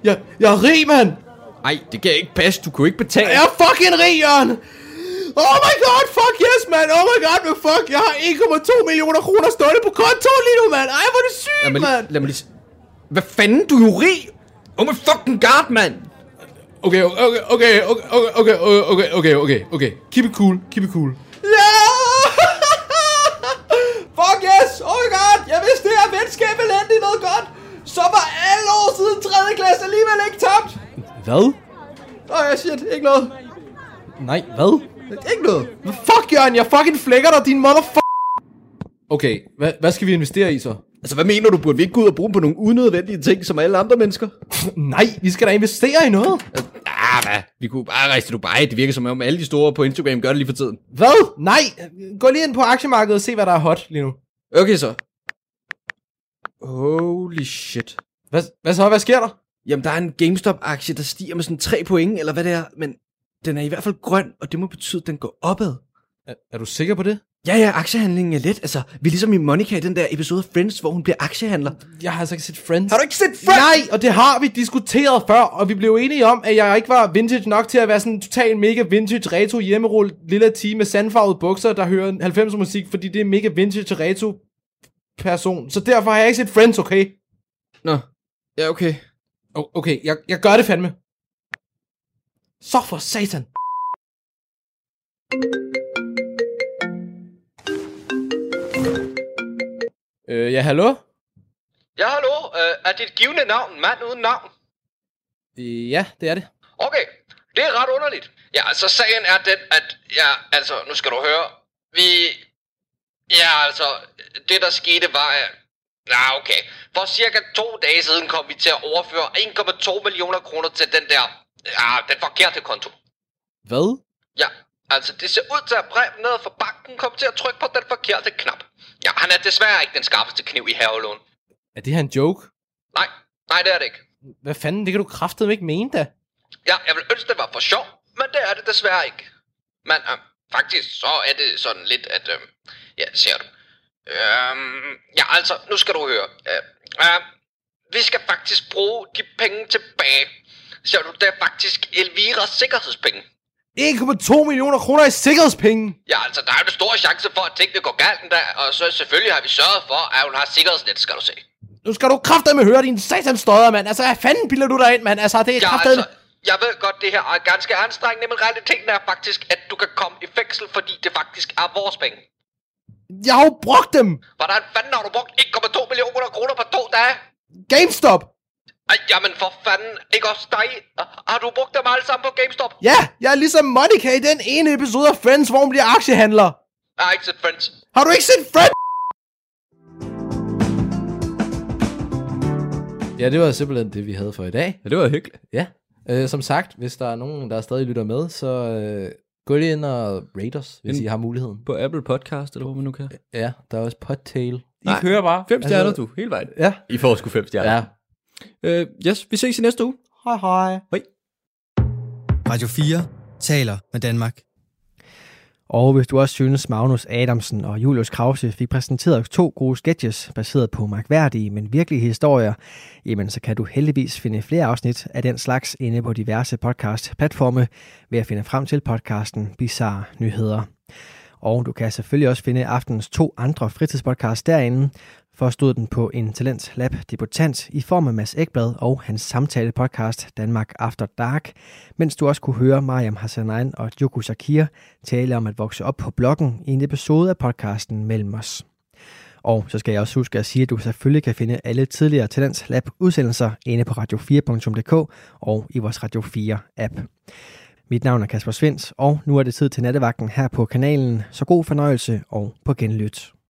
Jeg, jeg er rig, mand! Nej, det kan ikke passe. Du kunne ikke betale. Jeg er fucking rig, Jørgen! Oh my god, fuck yes, man! Oh my god, men fuck, jeg har 1,2 millioner kroner stående på kontoen lige nu, mand! Ej, hvor er det sygt, Lad mand! lige, lad mig lige... Hvad fanden? Du er jo rig! Oh my fucking god, mand! Okay, okay, okay, okay, okay, okay, okay, okay, okay, okay. Keep it cool, keep it cool. Ja! Fuck yes! Oh my god! Jeg vidste, det her venskab ville ende i noget godt. Så var alle år siden 3. klasse alligevel ikke tabt. Hvad? Nå, jeg siger det. Ikke noget. Nej, hvad? Ikke noget. Fuck, Jørgen. Jeg fucking flækker dig, din motherfucker. Okay, hvad, hvad skal vi investere i så? Altså, hvad mener du? Burde vi ikke gå ud og bruge på nogle unødvendige ting, som alle andre mennesker? Nej, vi skal da investere i noget. Ah, hvad? Vi kunne bare rejse til Dubai. Det virker som om alle de store på Instagram gør det lige for tiden. Hvad? Nej. Gå lige ind på aktiemarkedet og se, hvad der er hot lige nu. Okay, så. Holy shit. Hvad, hvad så? Hvad sker der? Jamen, der er en GameStop-aktie, der stiger med sådan 3 point, eller hvad det er, men den er i hvert fald grøn, og det må betyde, at den går opad. Er, er du sikker på det? Ja, ja, aktiehandlingen er let. Altså, vi er ligesom i Monica i den der episode af Friends, hvor hun bliver aktiehandler. Jeg har altså ikke set Friends. Har du ikke set Friends? Nej, og det har vi diskuteret før, og vi blev enige om, at jeg ikke var vintage nok til at være sådan en total mega vintage retro hjemmerull lille team med sandfarvede bukser, der hører 90'er musik, fordi det er mega vintage retro person. Så derfor har jeg ikke set Friends, okay? Nå, ja, okay. O- okay, jeg, jeg gør det fandme. Så for satan. Øh, ja, hallo? Ja, hallo. Øh, er dit givende navn mand uden navn? Ja, det er det. Okay, det er ret underligt. Ja, altså sagen er den, at... Ja, altså, nu skal du høre. Vi... Ja, altså, det der skete var... at- Ja, okay. For cirka to dage siden kom vi til at overføre 1,2 millioner kroner til den der... Ja, den forkerte konto. Hvad? Ja, altså det ser ud til at Preben ned fra banken kom til at trykke på den forkerte knap. Ja, han er desværre ikke den skarpeste kniv i havelån. Er det her en joke? Nej, nej det er det ikke. Hvad fanden? Det kan du kraftedeme ikke mene da. Ja, jeg vil ønske, det var for sjov, men det er det desværre ikke. Men øh, faktisk så er det sådan lidt, at... Øh, ja, ser du. Øhm, ja, altså, nu skal du høre. Øh, øh, vi skal faktisk bruge de penge tilbage. Ser du, det er faktisk Elviras sikkerhedspenge. 1,2 millioner kroner i sikkerhedspenge. Ja, altså, der er jo en stor chance for, at tingene går galt en dag, og så selvfølgelig har vi sørget for, at hun har sikkerhedsnet, skal du se. Nu skal du kraftedeme høre din satans støder, mand. Altså, hvad fanden bilder du dig ind, mand? Altså, det er Ja, kraftedeme... altså, jeg ved godt, det her er ganske anstrengende, men realiteten er faktisk, at du kan komme i fængsel, fordi det faktisk er vores penge. Jeg har jo brugt dem. Hvordan fanden har du brugt 1,2 millioner kroner på to dage? GameStop. Ej, jamen for fanden, ikke også dig? Har du brugt dem alle sammen på GameStop? Ja, jeg er ligesom Monica i den ene episode af Friends, hvor hun bliver aktiehandler. Jeg har ikke set Friends. Har du ikke set Friends? Ja, det var simpelthen det, vi havde for i dag. Ja, det var hyggeligt. Ja. Øh, som sagt, hvis der er nogen, der stadig lytter med, så øh, gå lige ind og rate os, hvis Ind- I har muligheden. På Apple Podcast, eller hvor man nu kan. Ja, der er også Podtail. I Nej. kører bare. Fem stjerner, Altså- du. Hele vejen. Ja. I får sgu fem stjerner. Ja. Øh, yes, vi ses i næste uge. Hej hej. Radio 4 taler med Danmark. Og hvis du også synes, Magnus Adamsen og Julius Krause fik præsenteret to gode sketches, baseret på mærkværdige, men virkelige historier, jamen så kan du heldigvis finde flere afsnit af den slags inde på diverse podcast-platforme ved at finde frem til podcasten Bizarre Nyheder. Og du kan selvfølgelig også finde aftenens to andre fritidspodcasts derinde. For stod den på en Talent Lab debutant i form af Mads Ekblad og hans samtale podcast Danmark After Dark, mens du også kunne høre Mariam Hassanain og Joko Shakir tale om at vokse op på bloggen i en episode af podcasten Mellem os. Og så skal jeg også huske at sige, at du selvfølgelig kan finde alle tidligere Talents Lab udsendelser inde på radio4.dk og i vores Radio 4 app. Mit navn er Kasper Svens, og nu er det tid til nattevagten her på kanalen, så god fornøjelse og på genlyt.